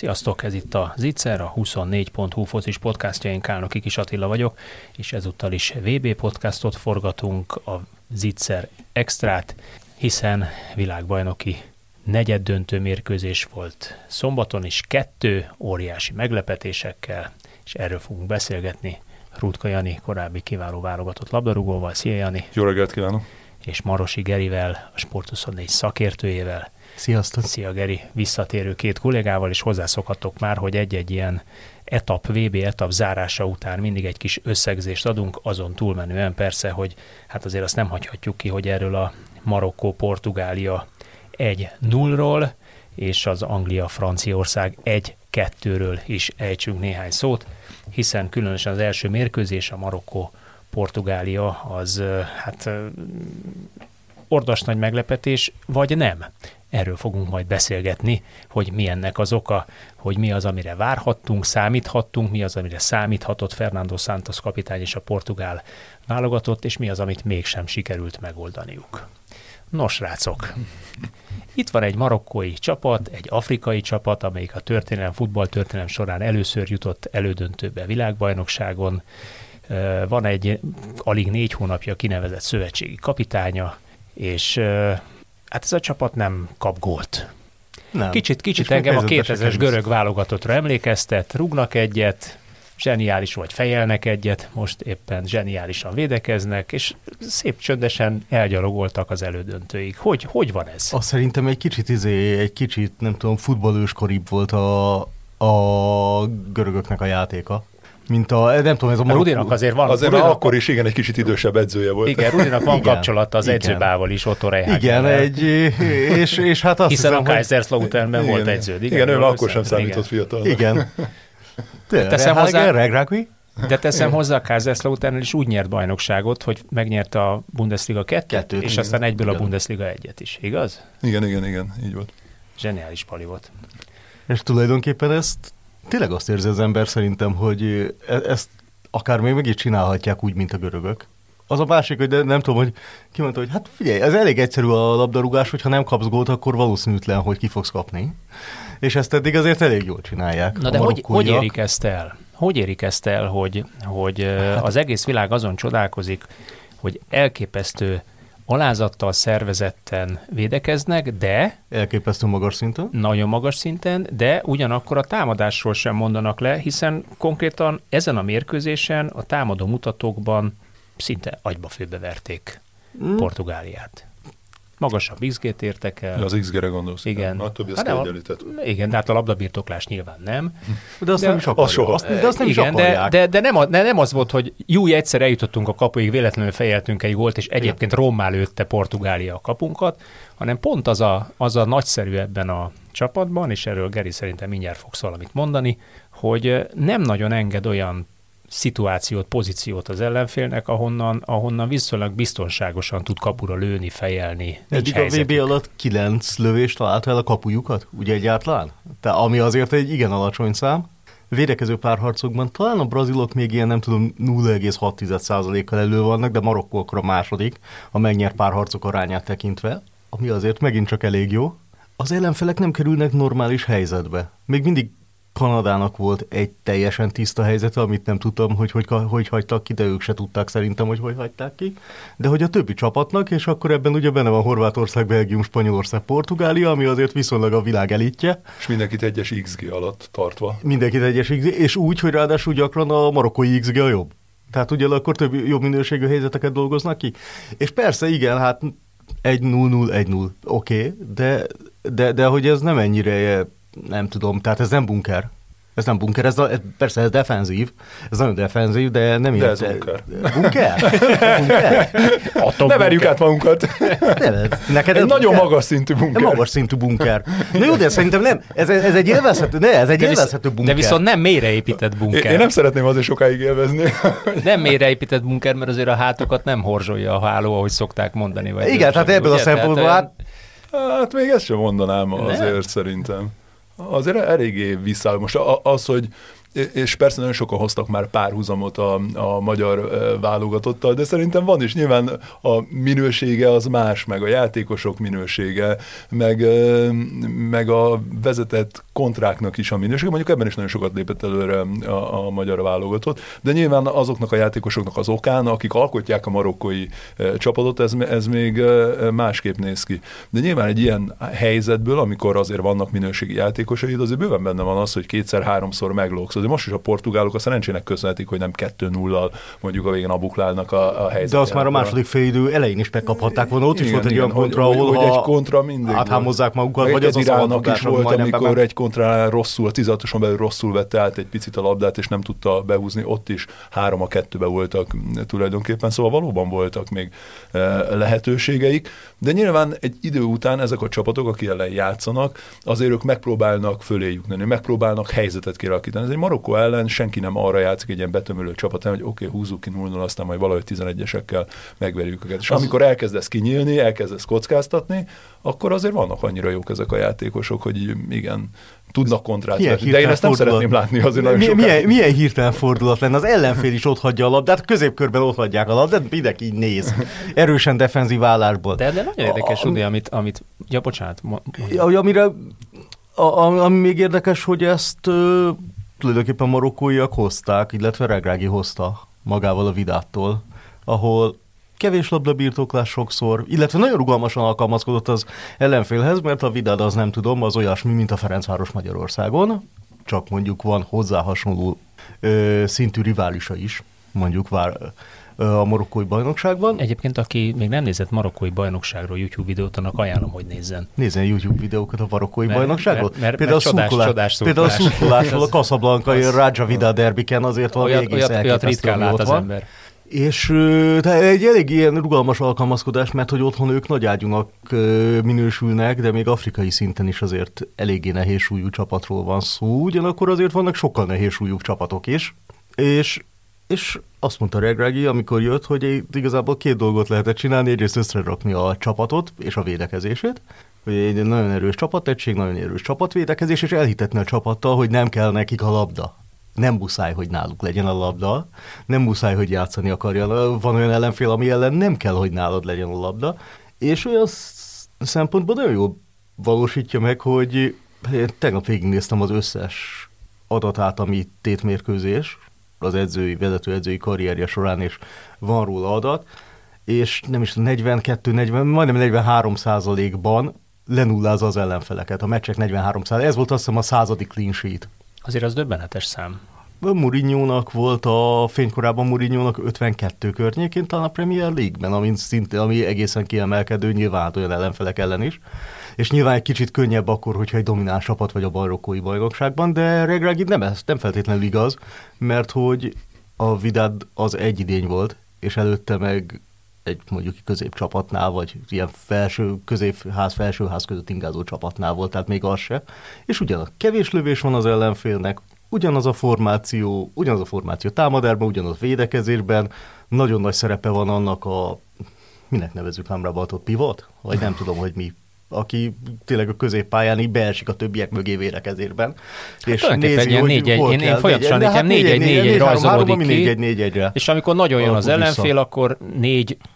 Sziasztok, ez itt a Zicser, a 24.hu focis podcastja, én Kálnoki Kis Attila vagyok, és ezúttal is VB podcastot forgatunk, a Zicser Extrát, hiszen világbajnoki negyed döntő mérkőzés volt szombaton is, kettő óriási meglepetésekkel, és erről fogunk beszélgetni Rutka Jani, korábbi kiváló válogatott labdarúgóval. Szia Jani! Jó reggelt kívánok! És Marosi Gerivel, a Sport24 szakértőjével. Sziasztok! Szia Geri, visszatérő két kollégával, és hozzászokhatok már, hogy egy-egy ilyen etap, VB etap zárása után mindig egy kis összegzést adunk, azon túlmenően persze, hogy hát azért azt nem hagyhatjuk ki, hogy erről a Marokkó-Portugália 1-0-ról, és az Anglia-Franciaország 1-2-ről is ejtsünk néhány szót, hiszen különösen az első mérkőzés, a Marokkó-Portugália az hát ordas nagy meglepetés, vagy nem. Erről fogunk majd beszélgetni, hogy mi ennek az oka, hogy mi az, amire várhattunk, számíthattunk, mi az, amire számíthatott Fernando Santos kapitány és a portugál válogatott, és mi az, amit mégsem sikerült megoldaniuk. Nos, rácok, itt van egy marokkói csapat, egy afrikai csapat, amelyik a történelem, futballtörténelem során először jutott elődöntőbe világbajnokságon. Van egy alig négy hónapja kinevezett szövetségi kapitánya, és hát ez a csapat nem kap gólt. Nem. Kicsit, kicsit engem a 2000-es görög válogatottra emlékeztet, rúgnak egyet, zseniális vagy fejelnek egyet, most éppen zseniálisan védekeznek, és szép csöndesen elgyalogoltak az elődöntőig. Hogy, hogy van ez? Azt szerintem egy kicsit, izé, egy kicsit, nem tudom, futballőskoribb volt a, a görögöknek a játéka mint a, nem tudom, ez a. Rudinak azért van. Azért Rudinak akkor is igen, egy kicsit idősebb edzője volt. Igen, Rudinak van igen, kapcsolata az igen. edzőbával is, Otto Igen, egy, és, és hát azt Hiszen hiszem, a Kaiserslauternben volt edződ. Igen, igen ő akkor sem számított fiatal. Igen. Teszem hozzá, de teszem hozzá, a Kaiserslautern is úgy nyert bajnokságot, hogy megnyerte a Bundesliga 2 és aztán egyből igen. a Bundesliga egyet is, igaz? Igen, igen, igen, így volt. Zseniális pali volt. És tulajdonképpen ezt tényleg azt érzi az ember szerintem, hogy e- ezt akár még meg is csinálhatják úgy, mint a görögök. Az a másik, hogy de nem tudom, hogy ki mondta, hogy hát figyelj, ez elég egyszerű a labdarúgás, hogyha nem kapsz gólt, akkor valószínűtlen, hogy ki fogsz kapni. És ezt eddig azért elég jól csinálják. Na de hogy, hogy érik ezt el? Hogy érik ezt el, hogy, hogy hát, az egész világ azon csodálkozik, hogy elképesztő alázattal, szervezetten védekeznek, de... Elképesztő magas szinten. Nagyon magas szinten, de ugyanakkor a támadásról sem mondanak le, hiszen konkrétan ezen a mérkőzésen a támadó mutatókban szinte agyba főbeverték mm. Portugáliát magasabb XG-t értek el. Az XG-re gondolsz? Igen. Na, többi hát a, igen, de hát a labdabirtoklás nyilván nem. De azt de, nem is akarják. Soha. Azt, de azt nem igen, is de, de, de, nem, de nem az volt, hogy jó, egyszer eljutottunk a kapuig, véletlenül fejeltünk egy gólt, és egyébként rommá lőtte Portugália a kapunkat, hanem pont az a, az a nagyszerű ebben a csapatban, és erről Geri szerintem mindjárt fogsz valamit mondani, hogy nem nagyon enged olyan szituációt, pozíciót az ellenfélnek, ahonnan, ahonnan viszonylag biztonságosan tud kapura lőni, fejelni. Eddig a VB alatt kilenc lövést talált el a kapujukat, ugye egyáltalán? Tehát ami azért egy igen alacsony szám. Védekező párharcokban talán a brazilok még ilyen, nem tudom, 0,6%-kal elő vannak, de Marokkó akkor a második, a megnyert párharcok arányát tekintve, ami azért megint csak elég jó. Az ellenfelek nem kerülnek normális helyzetbe. Még mindig Kanadának volt egy teljesen tiszta helyzete, amit nem tudtam, hogy hogy, hogy hagytak ki, de ők se tudták szerintem, hogy hogy hagyták ki. De hogy a többi csapatnak, és akkor ebben ugye benne van Horvátország, Belgium, Spanyolország, Portugália, ami azért viszonylag a világ elitje. És mindenkit egyes XG alatt tartva. Mindenkit egyes XG, és úgy, hogy ráadásul gyakran a marokkói XG a jobb. Tehát ugye akkor több jobb minőségű helyzeteket dolgoznak ki. És persze, igen, hát 1-0-0-1-0, oké, okay, de, de, de hogy ez nem ennyire nem tudom, tehát ez nem bunker. Ez nem bunker, ez, a, ez persze ez defenzív, ez nagyon defenzív, de nem De ilyen... ez bunker. Bunker? bunker? Ne verjük át magunkat. Nem, ez- neked Egy ez nagyon bunker? magas szintű bunker. magas szintű bunker. Na jó, de szerintem nem. Ez, ez egy élvezhető, ne, ez egy De, visz, élvezhető bunker. de viszont nem mélyreépített Én, bunker. én nem szeretném azért sokáig élvezni. nem mélyreépített bunker, mert azért a hátokat nem horzsolja a háló, ahogy szokták mondani. Vagy Igen, tehát ebből a ugye? Tehát szempontból olyan- hát Hát még ezt sem mondanám azért szerintem. Azért eléggé visszáll. Most az, hogy és persze nagyon sokan hoztak már párhuzamot a, a magyar válogatottal, de szerintem van is. Nyilván a minősége az más, meg a játékosok minősége, meg, meg a vezetett kontráknak is a minősége. Mondjuk ebben is nagyon sokat lépett előre a, a magyar válogatott, de nyilván azoknak a játékosoknak az okán, akik alkotják a marokkói csapatot, ez, ez még másképp néz ki. De nyilván egy ilyen helyzetből, amikor azért vannak minőségi játékosaid, azért bőven benne van az, hogy kétszer-háromszor meglóksz. Azért most is a portugálok a szerencsének köszönhetik, hogy nem 2-0-al mondjuk a végén abuklálnak a, a helyzet. de azt már a második félidő elején is megkaphatták volna. Ott is Igen, volt egy igen, olyan kontra, hogy, ahol hogy, egy kontra mindig áthámozzák magukat, vagy az Iránnak is volt, amikor egy kontránál rosszul, a 16-oson belül rosszul vette át egy picit a labdát, és nem tudta behúzni, ott is három a kettőbe voltak tulajdonképpen, szóval valóban voltak még eh, lehetőségeik, de nyilván egy idő után ezek a csapatok, akik ellen játszanak, azért ők megpróbálnak föléjük nőni, megpróbálnak helyzetet kialakítani. Ez egy Marokkó ellen senki nem arra játszik egy ilyen betömölő csapat, hogy oké, okay, húzzuk ki 0 aztán majd valahogy 11-esekkel megverjük őket. És amikor elkezdesz kinyílni, elkezdesz kockáztatni, akkor azért vannak annyira jók ezek a játékosok, hogy igen, tudnak kontrát Milyen. De én ezt nem fordulat. szeretném látni azért nagyon Mi, sokáig. milyen, milyen hirtelen fordulat lenne? Az ellenfél is ott hagyja a labdát, középkörben ott hagyják a labdát, mindenki így néz. Erősen defenzív állásból. De, de nagyon érdekes, A- Udi, amit, amit, ja, bocsánat, mo- mondja. Ja, amire, a, a, ami még érdekes, hogy ezt ö, tulajdonképpen marokkóiak hozták, illetve Regrági hozta magával a Vidától, ahol kevés labdabirtoklás sokszor, illetve nagyon rugalmasan alkalmazkodott az ellenfélhez, mert a Vidád az nem tudom, az olyasmi, mint a Ferencváros Magyarországon, csak mondjuk van hozzá hasonló ö, szintű riválisa is, mondjuk vár, a marokkói bajnokságban. Egyébként, aki még nem nézett marokkói bajnokságról YouTube videót, annak ajánlom, hogy nézzen. Nézzen YouTube videókat a marokkói Mert- bajnokságról. mert- mert- például, mert csodás- szurkolás, csodás például a szurkolás. szurkolásról a Casablanca-i Az- Raja Vida derbiken azért van Olyat, egész olyat, olyat ritkán lát az van. ember. És de egy elég ilyen rugalmas alkalmazkodás, mert hogy otthon ők nagyágyúnak ö, minősülnek, de még afrikai szinten is azért eléggé nehéz súlyú csapatról van szó, ugyanakkor azért vannak sokkal nehéz súlyúbb csapatok is, és és azt mondta Regragi, amikor jött, hogy igazából két dolgot lehetett csinálni, egyrészt összerakni a csapatot és a védekezését, hogy egy nagyon erős csapategység, nagyon erős csapatvédekezés, és elhitetni a csapattal, hogy nem kell nekik a labda. Nem muszáj, hogy náluk legyen a labda, nem muszáj, hogy játszani akarja. Van olyan ellenfél, ami ellen nem kell, hogy nálad legyen a labda, és olyan sz- szempontból nagyon jól valósítja meg, hogy tegnap végignéztem az összes adatát, ami tétmérkőzés, az edzői, vezető edzői karrierje során, és van róla adat, és nem is 42, 40, majdnem 43 százalékban lenullázza az ellenfeleket. A meccsek 43 százalék. Ez volt azt hiszem a századik clean sheet. Azért az döbbenetes szám. Mourinho-nak volt a fénykorában Mourinho-nak 52 környékén talán a Premier League-ben, ami, szinte, ami egészen kiemelkedő, nyilván hát olyan ellenfelek ellen is. És nyilván egy kicsit könnyebb akkor, hogyha egy domináns csapat vagy a bajnokói bajnokságban, de Regragi nem, ez nem feltétlenül igaz, mert hogy a Vidad az egy idény volt, és előtte meg egy mondjuk középcsapatnál, vagy ilyen felső, középház, felsőház között ingázó csapatnál volt, tehát még az se. És ugyanaz kevés lövés van az ellenfélnek, ugyanaz a formáció, ugyanaz a formáció támadásban, ugyanaz a védekezésben, nagyon nagy szerepe van annak a, minek nevezzük Amrabatot, pivot? Vagy nem tudom, hogy mi aki tényleg a középpályán így beesik a többiek mögé védekezésben. És tulajdonképpen ilyen hogy 4-1, hol én- én folyamatosan nekem 4-1, 4-1 4-1 rajzolódik ami ki. 4-1-4-1-re. És amikor nagyon jön az ellenfél, vissza. akkor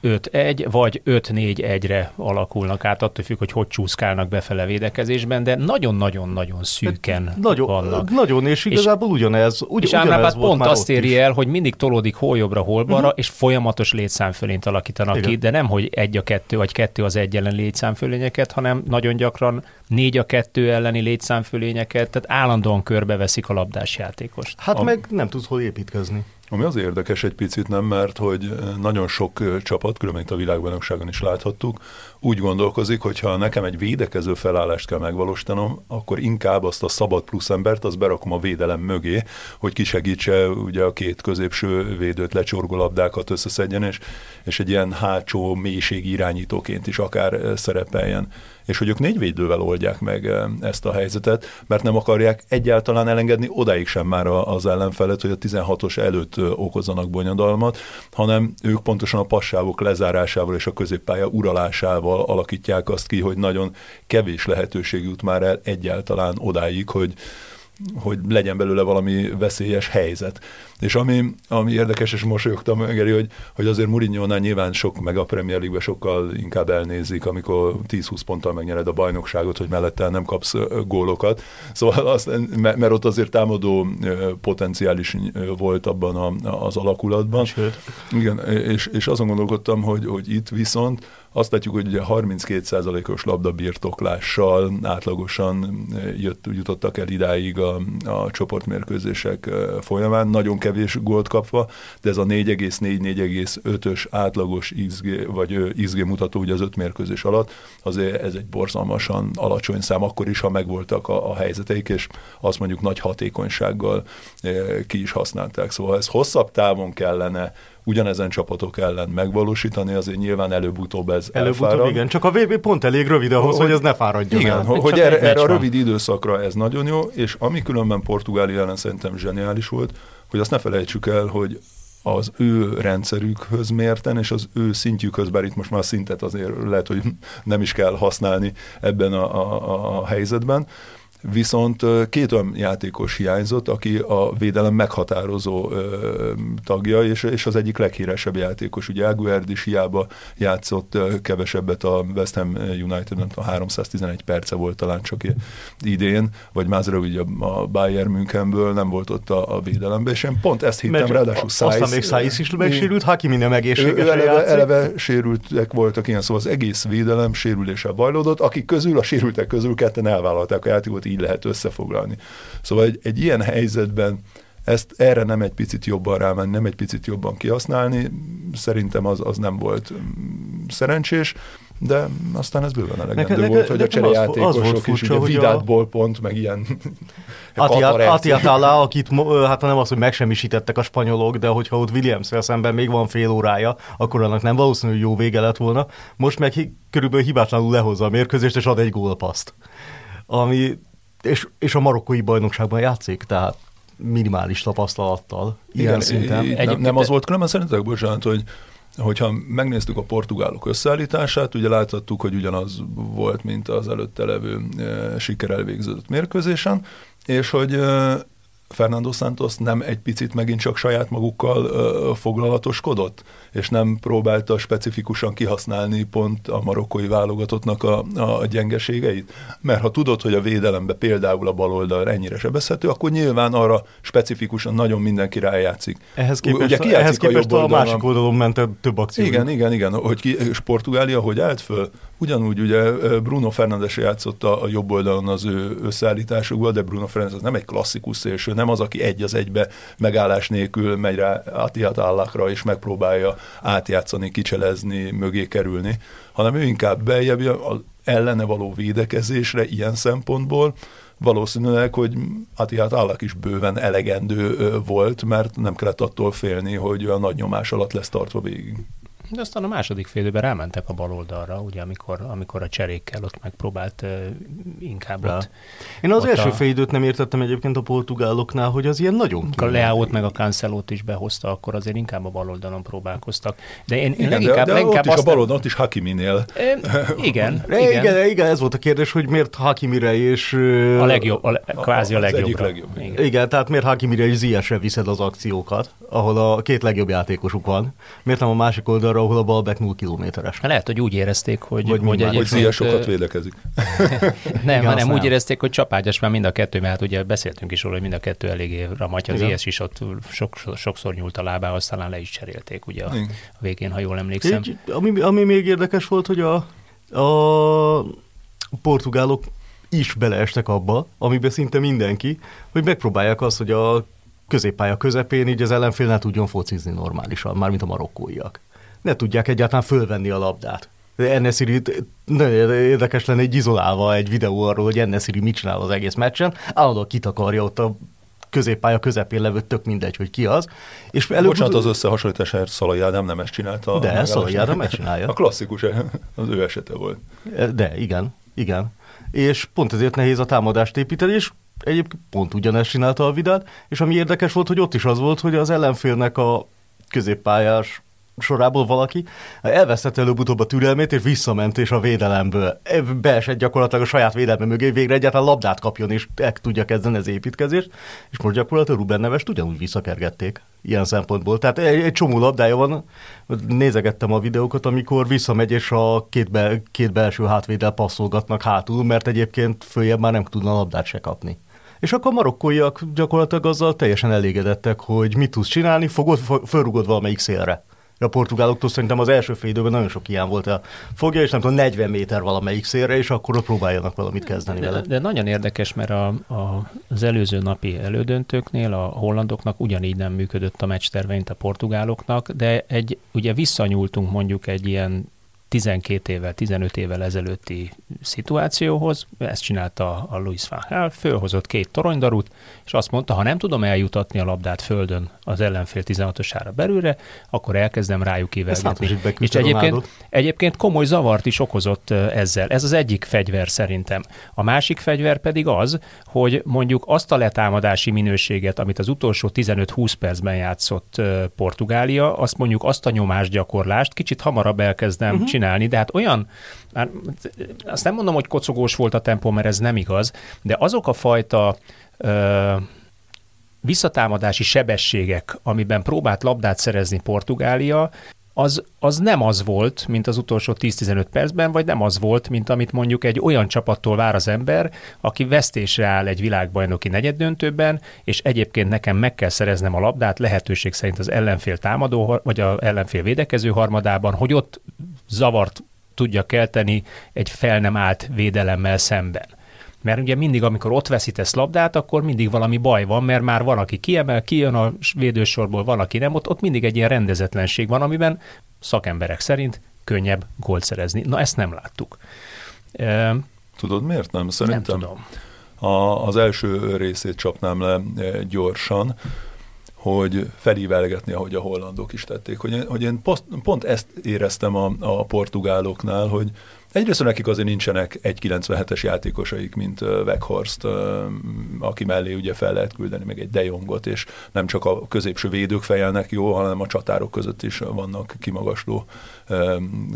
4-5-1 vagy 5-4-1-re alakulnak át, attól függ, hogy hogy csúszkálnak befele védekezésben, de nagyon-nagyon-nagyon szűken Nagyon, vannak. nagyon, és igazából ugyanez, ugy, És ugyanez volt pont azt éri el, hogy mindig tolódik hol jobbra, hol balra, és folyamatos létszámfölényt alakítanak Igen. ki, de nem, hogy egy a kettő, vagy kettő az egy ellen létszámfölényeket, hanem nagyon gyakran négy a kettő elleni létszámfölényeket, tehát állandóan körbeveszik a labdás játékost. Hát Am- meg nem tudsz hol építkezni. Ami az érdekes egy picit, nem, mert hogy nagyon sok ö, csapat, különben itt a világbajnokságon is láthattuk, úgy gondolkozik, hogy ha nekem egy védekező felállást kell megvalósítanom, akkor inkább azt a szabad plusz embert, azt berakom a védelem mögé, hogy kisegítse ugye a két középső védőt lecsorgó labdákat összeszedjen, és, és egy ilyen hátsó mélység irányítóként is akár ö, szerepeljen és hogy ők négy védővel oldják meg ezt a helyzetet, mert nem akarják egyáltalán elengedni odáig sem már az ellenfelet, hogy a 16-os előtt okozzanak bonyodalmat, hanem ők pontosan a passávok lezárásával és a középpálya uralásával alakítják azt ki, hogy nagyon kevés lehetőség jut már el egyáltalán odáig, hogy, hogy legyen belőle valami veszélyes helyzet. És ami, ami érdekes, és mosolyogtam, Geri, hogy, hogy azért Mourinho-nál nyilván sok, meg a Premier League-ben sokkal inkább elnézik, amikor 10-20 ponttal megnyered a bajnokságot, hogy mellette nem kapsz gólokat. Szóval azt, mert ott azért támadó potenciális volt abban a, az alakulatban. Sőt. Igen, és, és azon gondolkodtam, hogy, hogy itt viszont azt látjuk, hogy ugye 32%-os labdabirtoklással átlagosan eh, jött, jutottak el idáig a, a csoportmérkőzések eh, folyamán, nagyon kevés gólt kapva, de ez a 4,4-4,5-ös átlagos XG, vagy XG mutató ugye az öt mérkőzés alatt, azért ez egy borzalmasan alacsony szám, akkor is, ha megvoltak a, a helyzeteik, és azt mondjuk nagy hatékonysággal eh, ki is használták. Szóval ez hosszabb távon kellene ugyanezen csapatok ellen megvalósítani, azért nyilván előbb-utóbb ez Előbb-utóbb elfárad. igen, csak a VB pont elég rövid ahhoz, Hogy- hogy ez ne fáradjon Igen, el. hogy, erre, erre a rövid időszakra ez nagyon jó, és ami különben Portugália ellen szerintem zseniális volt, hogy azt ne felejtsük el, hogy az ő rendszerükhöz mérten, és az ő szintjükhöz, bár itt most már a szintet azért lehet, hogy nem is kell használni ebben a, a, a helyzetben, Viszont két olyan játékos hiányzott, aki a védelem meghatározó ö, tagja, és, és az egyik leghíresebb játékos. Ugye Aguerd is hiába játszott kevesebbet a West Ham United, tudom, 311 perce volt talán csak idén, vagy Mázra ugye a Bayern Münchenből nem volt ott a, a védelemben, és én pont ezt hittem, Mert ráadásul aztán Szájsz- még Szájsz is megsérült, Hakimi nem ő eleve, eleve sérültek voltak ilyen, szóval az egész védelem sérüléssel bajlódott, akik közül, a sérültek közül ketten elvállalták a játékot, így lehet összefoglalni. Szóval egy, egy ilyen helyzetben ezt erre nem egy picit jobban rámenni, nem egy picit jobban kihasználni, szerintem az, az nem volt mm, szerencsés, de aztán ez bőven elegendő Neke- volt, hogy a nekem az- az cserejátékosok volt is, furcsa, ugye hogy Vidát a- ballpont, meg ilyen Atiat katareakció. Atala, akit hát nem az, hogy megsemmisítettek a spanyolok, de hogyha ott williams szemben még van fél órája, akkor annak nem valószínű, hogy jó vége lett volna. Most meg körülbelül hibátlanul lehozza a mérkőzést, és ad egy gólpaszt. Ami, és, és a marokkói bajnokságban játszik, tehát minimális tapasztalattal, ilyen Igen, szinten. í- Nem, nem az volt különben szerintetek, bocsánat, hogy hogyha megnéztük a portugálok összeállítását, ugye láthattuk, hogy ugyanaz volt, mint az előtte levő e, sikerrel végződött mérkőzésen, és hogy e, Fernando Santos nem egy picit megint csak saját magukkal ö, foglalatoskodott, és nem próbálta specifikusan kihasználni pont a marokkói válogatottnak a, a gyengeségeit. Mert ha tudod, hogy a védelembe például a baloldal ennyire sebezhető, akkor nyilván arra specifikusan nagyon mindenki rájátszik. Ehhez Ugye képest, ki játszik ehhez képest jobb a, oldalon? másik oldalon ment több akció. Igen, igen, igen, hogy ki, és Portugália hogy állt föl? Ugyanúgy ugye Bruno Fernandes játszott a, jobb oldalon az ő összeállításukban, de Bruno Fernandes nem egy klasszikus szélső, nem az, aki egy az egybe megállás nélkül megy rá Atihat Állakra, és megpróbálja átjátszani, kicselezni, mögé kerülni, hanem ő inkább beljebb az ellene való védekezésre ilyen szempontból, valószínűleg, hogy Atihat Állak is bőven elegendő volt, mert nem kellett attól félni, hogy a nagy nyomás alatt lesz tartva végig. De aztán a második félidőben rámentek a bal oldalra, ugye, amikor, amikor a cserékkel ott megpróbált uh, inkább Rá. ott, Én az Ott első a- fél időt nem értettem egyébként a portugáloknál, hogy az ilyen nagyon a Leao-t meg a Cancelót is behozta, akkor azért inkább a bal oldalon próbálkoztak. De én, én Igen, leginkább, de, de leginkább ott is a azt... baloldon, ott is Hakiminél. Igen, igen. igen. igen, ez volt a kérdés, hogy miért Hakimire és... A legjobb, a, le- kvázi a legjobbra. legjobb, igen. igen. Igen, tehát miért Hakimire és Ziyechre viszed az akciókat, ahol a két legjobb játékosuk van? Miért nem a másik oldalra, ahol a balback 0 kilométeres? Lehet, hogy úgy érezték, hogy, Vagy hogy. Hogy Zia sokat védekezik. Nem, Igen, hanem azt úgy nem. érezték, hogy csapágyas már mind a kettő, mert hát ugye beszéltünk is róla, hogy mind a kettő eléggé ramatja. Az ilyes is ott sok, sokszor nyúlt a lábához, talán le is cserélték ugye a Igen. végén, ha jól emlékszem. Így, ami, ami még érdekes volt, hogy a, a portugálok is beleestek abba, amiben szinte mindenki, hogy megpróbálják azt, hogy a középpálya közepén így az ellenfél ne tudjon focizni normálisan, mármint a marokkóiak. Ne tudják egyáltalán fölvenni a labdát. Ennesiri, nagyon érdekes lenne egy izolálva egy videó arról, hogy Ennesiri mit csinál az egész meccsen. Állandóan kitakarja ott a középpálya közepén levő, tök mindegy, hogy ki az. És előbb Bocsánat, az összehasonlításért Szalai Ádám nem ezt csinálta. De, Szalai Ádám ezt csinálja. A klasszikus, az ő esete volt. De, igen, igen. És pont ezért nehéz a támadást építeni, és egyébként pont ugyanezt csinálta a Vidal, és ami érdekes volt, hogy ott is az volt, hogy az ellenfélnek a középpályás sorából valaki elvesztette előbb-utóbb a türelmét, és visszament, és a védelemből beesett gyakorlatilag a saját védelme mögé, végre egyáltalán labdát kapjon, és el tudja kezdeni az építkezést, és most gyakorlatilag Ruben Nevest ugyanúgy visszakergették ilyen szempontból. Tehát egy, egy csomó labdája van, nézegettem a videókat, amikor visszamegy, és a két, be, két belső hátvédel passzolgatnak hátul, mert egyébként följebb már nem tudna labdát se kapni. És akkor a marokkóiak gyakorlatilag azzal teljesen elégedettek, hogy mit tudsz csinálni, fogod, fölrugod valamelyik szélre. A portugáloktól szerintem az első fél időben nagyon sok ilyen volt. A fogja, és nem tudom, 40 méter valamelyik szélre, és akkor ott próbáljanak valamit kezdeni de, vele. De nagyon érdekes, mert a, a, az előző napi elődöntőknél a hollandoknak ugyanígy nem működött a meccs terve, mint a portugáloknak, de egy, ugye visszanyúltunk mondjuk egy ilyen 12 évvel, 15 évvel ezelőtti szituációhoz, ezt csinálta a Louis van Gaal, fölhozott két toronydarút, és azt mondta, ha nem tudom eljutatni a labdát földön az ellenfél 16-osára belülre, akkor elkezdem rájuk évelgetni. És egyébként, egyébként komoly zavart is okozott ezzel. Ez az egyik fegyver szerintem. A másik fegyver pedig az, hogy mondjuk azt a letámadási minőséget, amit az utolsó 15-20 percben játszott Portugália, azt mondjuk azt a nyomásgyakorlást kicsit hamarabb elkezdem uh-huh. csinálni, de hát olyan, már azt nem mondom, hogy kocogós volt a tempó, mert ez nem igaz, de azok a fajta ö, visszatámadási sebességek, amiben próbált labdát szerezni Portugália, az, az nem az volt, mint az utolsó 10-15 percben, vagy nem az volt, mint amit mondjuk egy olyan csapattól vár az ember, aki vesztésre áll egy világbajnoki negyeddöntőben, és egyébként nekem meg kell szereznem a labdát lehetőség szerint az ellenfél támadó, vagy az ellenfél védekező harmadában, hogy ott zavart tudja kelteni egy fel nem állt védelemmel szemben. Mert ugye mindig, amikor ott veszítesz labdát, akkor mindig valami baj van, mert már van, aki kiemel, kijön a védősorból, van, aki nem, ott, ott mindig egy ilyen rendezetlenség van, amiben szakemberek szerint könnyebb gólt szerezni. Na, ezt nem láttuk. Tudod miért nem? Szerintem nem tudom. A, az első részét csapnám le gyorsan hogy felívelgetni, ahogy a hollandok is tették. Hogy, hogy én pont, pont ezt éreztem a, a portugáloknál, hogy Egyrészt nekik azért nincsenek 1,97-es játékosaik, mint Weghorst, aki mellé ugye fel lehet küldeni meg egy De Jongot, és nem csak a középső védők fejelnek jó, hanem a csatárok között is vannak kimagasló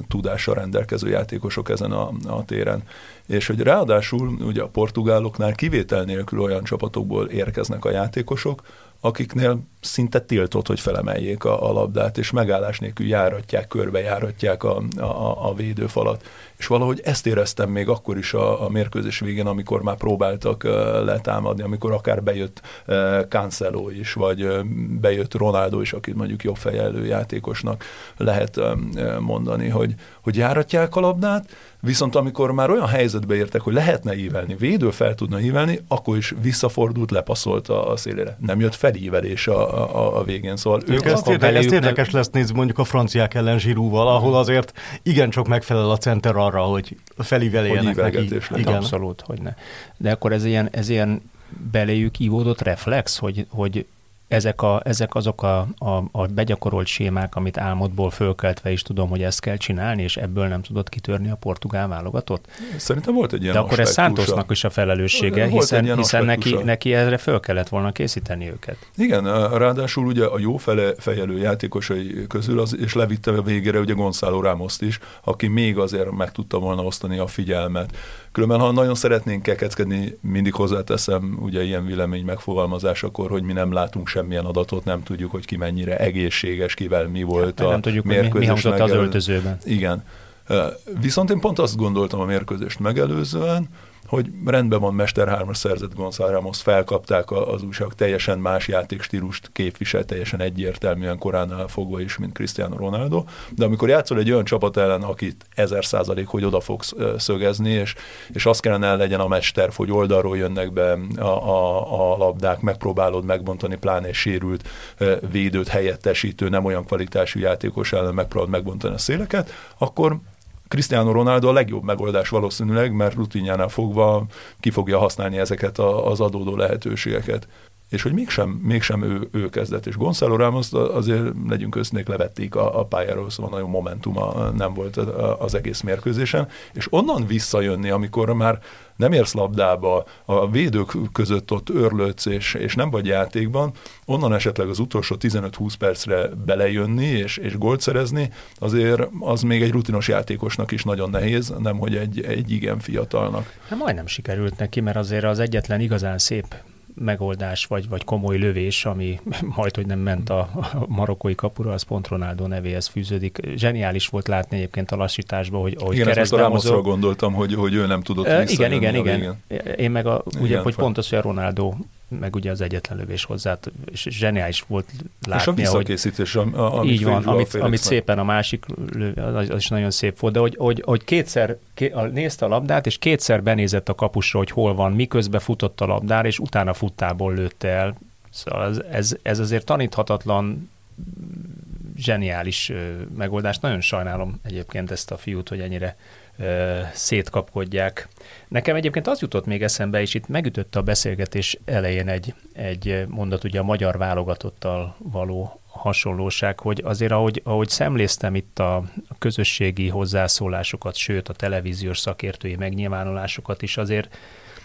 tudással rendelkező játékosok ezen a, a téren. És hogy ráadásul ugye a portugáloknál kivétel nélkül olyan csapatokból érkeznek a játékosok, akiknél szinte tiltott, hogy felemeljék a, a labdát, és megállás nélkül járatják, körbejáratják a, a, a védőfalat. És valahogy ezt éreztem még akkor is a, a mérkőzés végén, amikor már próbáltak letámadni, amikor akár bejött uh, Cancelo is, vagy bejött Ronaldo is, akit mondjuk jobb fejelő játékosnak lehet mondani, hogy, hogy járatják a labdát, Viszont amikor már olyan helyzetbe értek, hogy lehetne ívelni, védő fel tudna ívelni, akkor is visszafordult, lepaszolta a szélére. Nem jött felívelés a, a, a végén. Szóval ők ezt, érde, ezt érdekes lesz nézni mondjuk a franciák ellen Zsirúval, ahol azért igencsak megfelel a center arra, hogy felíveljenek neki. Igen. Abszolút, hogy ne. De akkor ez ilyen, ez ilyen beléjük ívódott reflex, hogy, hogy ezek, a, ezek azok a, a, a begyakorolt sémák, amit álmodból fölkeltve is tudom, hogy ezt kell csinálni, és ebből nem tudott kitörni a portugál válogatott? Szerintem volt egy ilyen De akkor ez Santosnak is a felelőssége, volt hiszen, hiszen neki, neki erre föl kellett volna készíteni őket. Igen, ráadásul ugye a jó fele, fejelő játékosai közül, az, és levitte a végére ugye Gonzalo Ramoszt is, aki még azért meg tudta volna osztani a figyelmet. Különben, ha nagyon szeretnénk kekeckedni, mindig hozzáteszem ugye ilyen vélemény megfogalmazásakor, hogy mi nem látunk semmilyen adatot, nem tudjuk, hogy ki mennyire egészséges, kivel mi volt ja, a nem tudjuk, mérkőzés mi, mi az öltözőben. Igen. Viszont én pont azt gondoltam a mérkőzést megelőzően, hogy rendben van Mester 3 szerzett Gonzalo Ramos, felkapták az újság, teljesen más játékstílust képvisel, teljesen egyértelműen koránál fogva is, mint Cristiano Ronaldo, de amikor játszol egy olyan csapat ellen, akit ezer százalék, hogy oda fogsz szögezni, és, és azt kellene legyen a mester, hogy oldalról jönnek be a, a, a labdák, megpróbálod megbontani, pláne egy sérült védőt helyettesítő, nem olyan kvalitású játékos ellen megpróbálod megbontani a széleket, akkor Cristiano Ronaldo a legjobb megoldás valószínűleg, mert rutinjánál fogva ki fogja használni ezeket a, az adódó lehetőségeket. És hogy mégsem, mégsem ő, ő kezdett. És Gonzalo Ramos azért legyünk őszintén levették a, a pályáról, szóval nagyon momentuma nem volt az egész mérkőzésen. És onnan visszajönni, amikor már nem érsz labdába, a védők között ott örlődsz, és, és nem vagy játékban, onnan esetleg az utolsó 15-20 percre belejönni és, és gólt szerezni, azért az még egy rutinos játékosnak is nagyon nehéz, nem hogy egy, egy igen fiatalnak. Hát majdnem sikerült neki, mert azért az egyetlen igazán szép megoldás, vagy, vagy komoly lövés, ami majd, hogy nem ment a, a marokkói kapura, az pont Ronaldo nevéhez fűződik. Zseniális volt látni egyébként a lassításban, hogy, hogy igen, keresztbe mozog. gondoltam, hogy, hogy ő nem tudott uh, Igen, igen, igen. Én meg a, ugye, igen, hogy pont az, hogy a Ronaldo meg ugye az egyetlen lövés hozzá, és zseniális volt látni, És a visszakészítés, hogy, amit így van, amit, amit szépen a másik, az, az is nagyon szép volt, de hogy, hogy, hogy kétszer ké, nézte a labdát, és kétszer benézett a kapusra, hogy hol van, miközben futott a labdára, és utána futtából lőtte el. Szóval ez, ez, ez azért taníthatatlan zseniális megoldás. Nagyon sajnálom egyébként ezt a fiút, hogy ennyire szétkapkodják. Nekem egyébként az jutott még eszembe, és itt megütötte a beszélgetés elején egy, egy mondat, ugye a magyar válogatottal való hasonlóság, hogy azért ahogy, ahogy szemléztem itt a, közösségi hozzászólásokat, sőt a televíziós szakértői megnyilvánulásokat is, azért,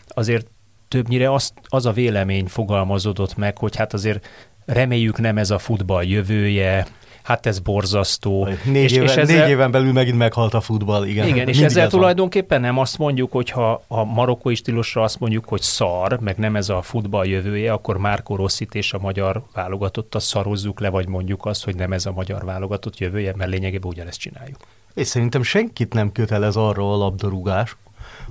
azért többnyire az, az a vélemény fogalmazódott meg, hogy hát azért reméljük nem ez a futball jövője, hát ez borzasztó. Négy, és, éven, és ezzel, négy éven belül megint meghalt a futball, igen. Igen, és ezzel tulajdonképpen nem azt mondjuk, hogy ha a marokkói stílusra azt mondjuk, hogy szar, meg nem ez a futball jövője, akkor Márko Rosszit és a magyar válogatottat szarozzuk le, vagy mondjuk azt, hogy nem ez a magyar válogatott jövője, mert lényegében ugyanezt csináljuk. És szerintem senkit nem kötelez arra a labdarúgás,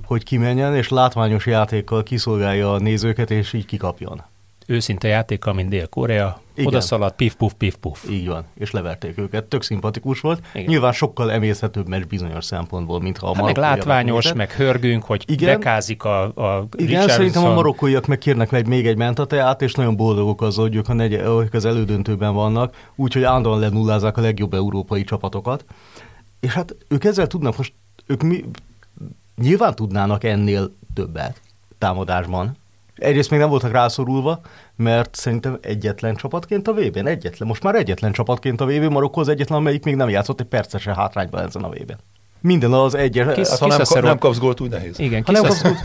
hogy kimenjen és látványos játékkal kiszolgálja a nézőket, és így kikapjon őszinte játéka, mint Dél-Korea, oda szaladt, pif puf pif puf. Így van, és leverték őket. Tök szimpatikus volt. Igen. Nyilván sokkal emészhetőbb meccs bizonyos szempontból, mint ha a hát meg látványos, meg hörgünk, hogy Igen. bekázik a, a Igen, szerintem a marokkóiak meg kérnek meg még egy mentateát, és nagyon boldogok az, hogy ők a negy, az elődöntőben vannak, úgyhogy állandóan lenullázzák a legjobb európai csapatokat. És hát ők ezzel tudnak most, ők mi, nyilván tudnának ennél többet támadásban, Egyrészt még nem voltak rászorulva, mert szerintem egyetlen csapatként a vb n egyetlen, most már egyetlen csapatként a vb Marokkó az egyetlen, amelyik még nem játszott egy percesen hátrányban ezen a vb n minden az egyes. Kis, ha nem, nem kapsz gólt, úgy nehéz. Igen, ha nem kapsz gólt,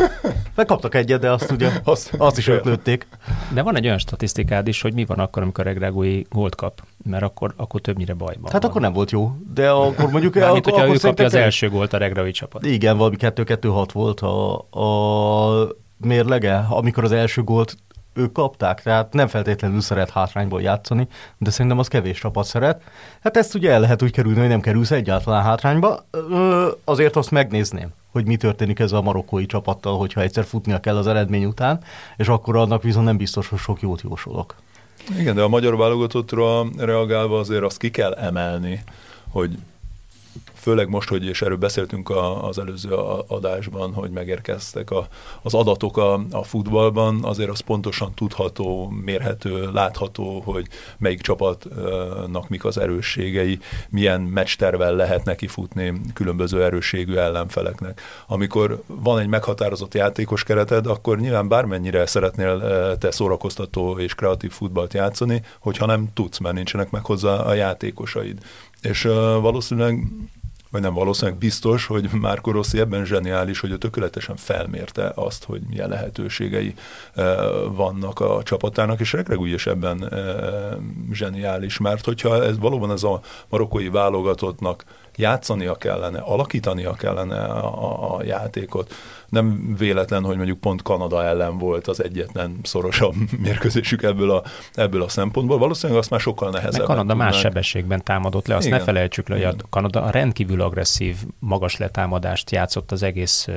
megkaptak egyet, de azt ugye, azt, azt is ötlőtték. De van egy olyan statisztikád is, hogy mi van akkor, amikor Regrágói gólt kap, mert akkor, akkor többnyire bajban Hát van. akkor nem volt jó, de akkor mondjuk... Mármint, akkor, hogyha ő kapja az első gólt a Regrágói csapat. Igen, valami 2-2-6 volt a, a mérlege, amikor az első gólt ők kapták, tehát nem feltétlenül szeret hátrányból játszani, de szerintem az kevés csapat szeret. Hát ezt ugye el lehet úgy kerülni, hogy nem kerülsz egyáltalán hátrányba. Ö, azért azt megnézném, hogy mi történik ezzel a marokkói csapattal, hogyha egyszer futnia kell az eredmény után, és akkor annak viszont nem biztos, hogy sok jót jósolok. Igen, de a magyar válogatottra reagálva azért azt ki kell emelni, hogy főleg most, hogy és erről beszéltünk a, az előző adásban, hogy megérkeztek a, az adatok a, a futballban, azért az pontosan tudható, mérhető, látható, hogy melyik csapatnak mik az erősségei, milyen meccstervel lehet neki futni különböző erősségű ellenfeleknek. Amikor van egy meghatározott játékos kereted, akkor nyilván bármennyire szeretnél eh, te szórakoztató és kreatív futballt játszani, hogyha nem tudsz, mert nincsenek meg hozzá a játékosaid. És uh, valószínűleg vagy nem valószínűleg biztos, hogy Márko Rossi ebben zseniális, hogy ő tökéletesen felmérte azt, hogy milyen lehetőségei e, vannak a csapatának, és Regregúj is ebben e, zseniális, mert hogyha ez valóban ez a marokkói válogatottnak játszania kellene, alakítania kellene a, a játékot. Nem véletlen, hogy mondjuk pont Kanada ellen volt az egyetlen szorosabb mérkőzésük ebből a, ebből a szempontból. Valószínűleg azt már sokkal nehezebb. Kanada tudnánk. más sebességben támadott le, azt Igen. ne felejtsük le, hogy a Kanada rendkívül agresszív, magas letámadást játszott az egész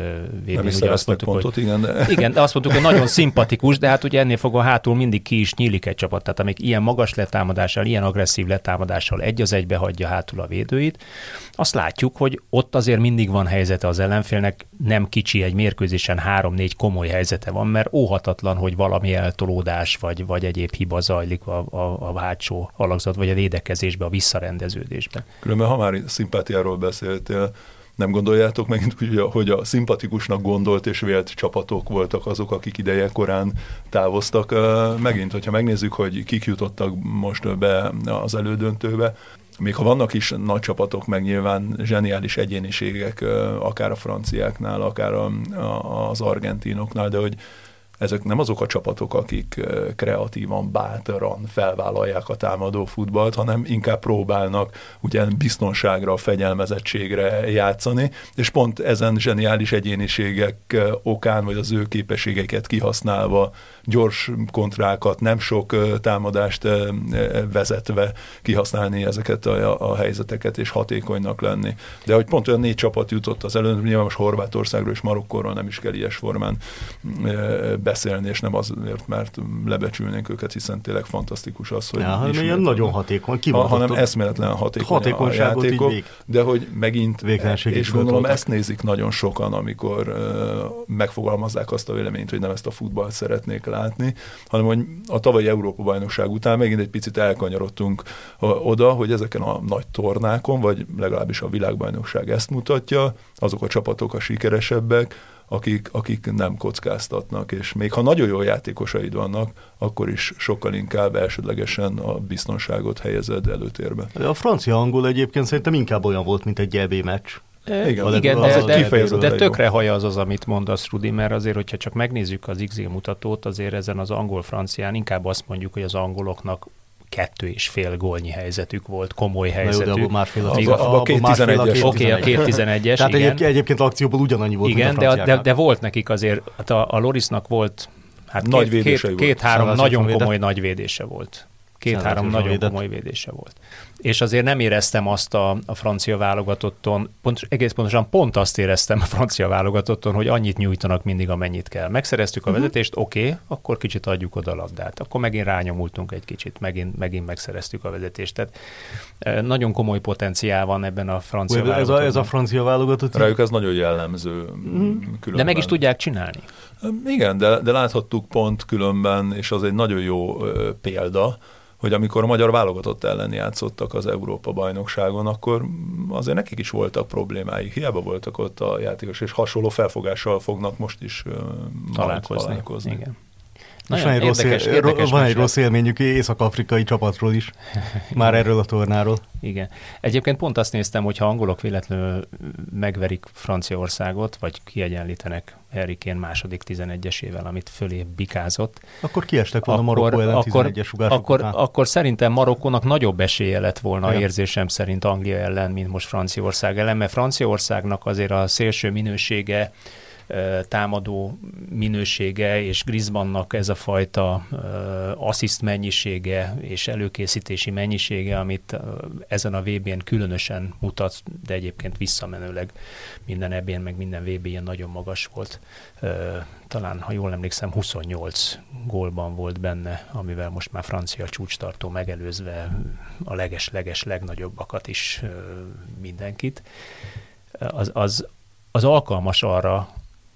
végén. Nem ugye azt mondtuk, pontot, hogy, igen, de... igen, de azt mondtuk, hogy nagyon szimpatikus, de hát ugye ennél fogva hátul mindig ki is nyílik egy csapat. Tehát amik ilyen magas letámadással, ilyen agresszív letámadással egy az egybe hagyja hátul a védőit, azt látjuk, hogy ott azért mindig van helyzete az ellenfélnek, nem kicsi egy mérkőzésen három-négy komoly helyzete van, mert óhatatlan, hogy valami eltolódás vagy, vagy egyéb hiba zajlik a, a, a hátsó alakzat, vagy a védekezésbe, a visszarendeződésbe. Különben, ha már szimpátiáról beszéltél, nem gondoljátok meg, hogy a szimpatikusnak gondolt és vélt csapatok voltak azok, akik ideje korán távoztak. Megint, hogyha megnézzük, hogy kik jutottak most be az elődöntőbe, még ha vannak is nagy csapatok, meg nyilván zseniális egyéniségek, akár a franciáknál, akár az argentinoknál, de hogy ezek nem azok a csapatok, akik kreatívan, bátran felvállalják a támadó futballt, hanem inkább próbálnak ugye biztonságra, fegyelmezettségre játszani, és pont ezen zseniális egyéniségek okán, vagy az ő képességeiket kihasználva gyors kontrákat, nem sok támadást vezetve kihasználni ezeket a, a helyzeteket, és hatékonynak lenni. De hogy pont olyan négy csapat jutott az előn, nyilván most Horvátországról és Marokkóról nem is kell ilyes formán beszélni, és nem azért, mert lebecsülnénk őket, hiszen tényleg fantasztikus az, hogy ja, hanem ilyen nagyon hatékony, ha, hanem eszméletlen hatékony a játékok, de hogy megint, és gondolom ezt nézik nagyon sokan, amikor uh, megfogalmazzák azt a véleményt, hogy nem ezt a futballt szeretnék látni, hanem hogy a tavalyi Európa-bajnokság után megint egy picit elkanyarodtunk oda, hogy ezeken a nagy tornákon, vagy legalábbis a világbajnokság ezt mutatja, azok a csapatok a sikeresebbek, akik, akik nem kockáztatnak, és még ha nagyon jó játékosaid vannak, akkor is sokkal inkább elsődlegesen a biztonságot helyezed előtérbe. A francia-angol egyébként szerintem inkább olyan volt, mint egy EB meccs. Igen, igen de, de, de, de tökre haja az az, amit mondasz, Rudi, mert azért, hogyha csak megnézzük az XG mutatót, azért ezen az angol-francián inkább azt mondjuk, hogy az angoloknak kettő és fél gólnyi helyzetük volt, komoly helyzetük. Na jó, de másfél az, a, a két 11-es. Oké, a két 11-es, Tehát igen. egyébként akcióból ugyanannyi volt, Igen, de, de, de, volt nekik azért, hát a, a Lorisnak volt hát nagy két, két, két-három nagyon komoly nagy védése volt. Két-három nagyon védett. komoly védése volt és azért nem éreztem azt a, a francia válogatotton, pont, egész pontosan pont azt éreztem a francia válogatotton, hogy annyit nyújtanak mindig, amennyit kell. Megszereztük a uh-huh. vezetést, oké, okay, akkor kicsit adjuk oda a labdát. Akkor megint rányomultunk egy kicsit, megint, megint megszereztük a vezetést. Tehát e, nagyon komoly potenciál van ebben a francia Ué, ez, a, ez a francia válogatott? Rájuk ez nagyon jellemző. Uh-huh. De meg is tudják csinálni. Igen, de, de láthattuk pont különben, és az egy nagyon jó példa, hogy amikor a magyar válogatott ellen játszottak az Európa-bajnokságon, akkor azért nekik is voltak problémáik. Hiába voltak ott a játékos, és hasonló felfogással fognak most is találkozni. találkozni. Igen. Nagyon van egy, rossz, érdekes, él, érdekes van egy rossz élményük észak-afrikai csapatról is, már erről a tornáról. Igen. Egyébként pont azt néztem, hogy ha angolok véletlenül megverik Franciaországot, vagy kiegyenlítenek Erikén második 11-esével, amit fölé bikázott. Akkor kiestek volna akkor, Marokkó ellen akkor, 11-es akkor, akkor szerintem Marokkónak nagyobb esélye lett volna Igen. érzésem szerint Anglia ellen, mint most Franciaország ellen, mert Franciaországnak azért a szélső minősége támadó minősége, és Griezmannnak ez a fajta assziszt mennyisége és előkészítési mennyisége, amit ezen a VB-n különösen mutat, de egyébként visszamenőleg minden ebben, meg minden VB-n nagyon magas volt. Talán, ha jól emlékszem, 28 gólban volt benne, amivel most már francia csúcstartó megelőzve a leges-leges legnagyobbakat is mindenkit. Az, az, az alkalmas arra,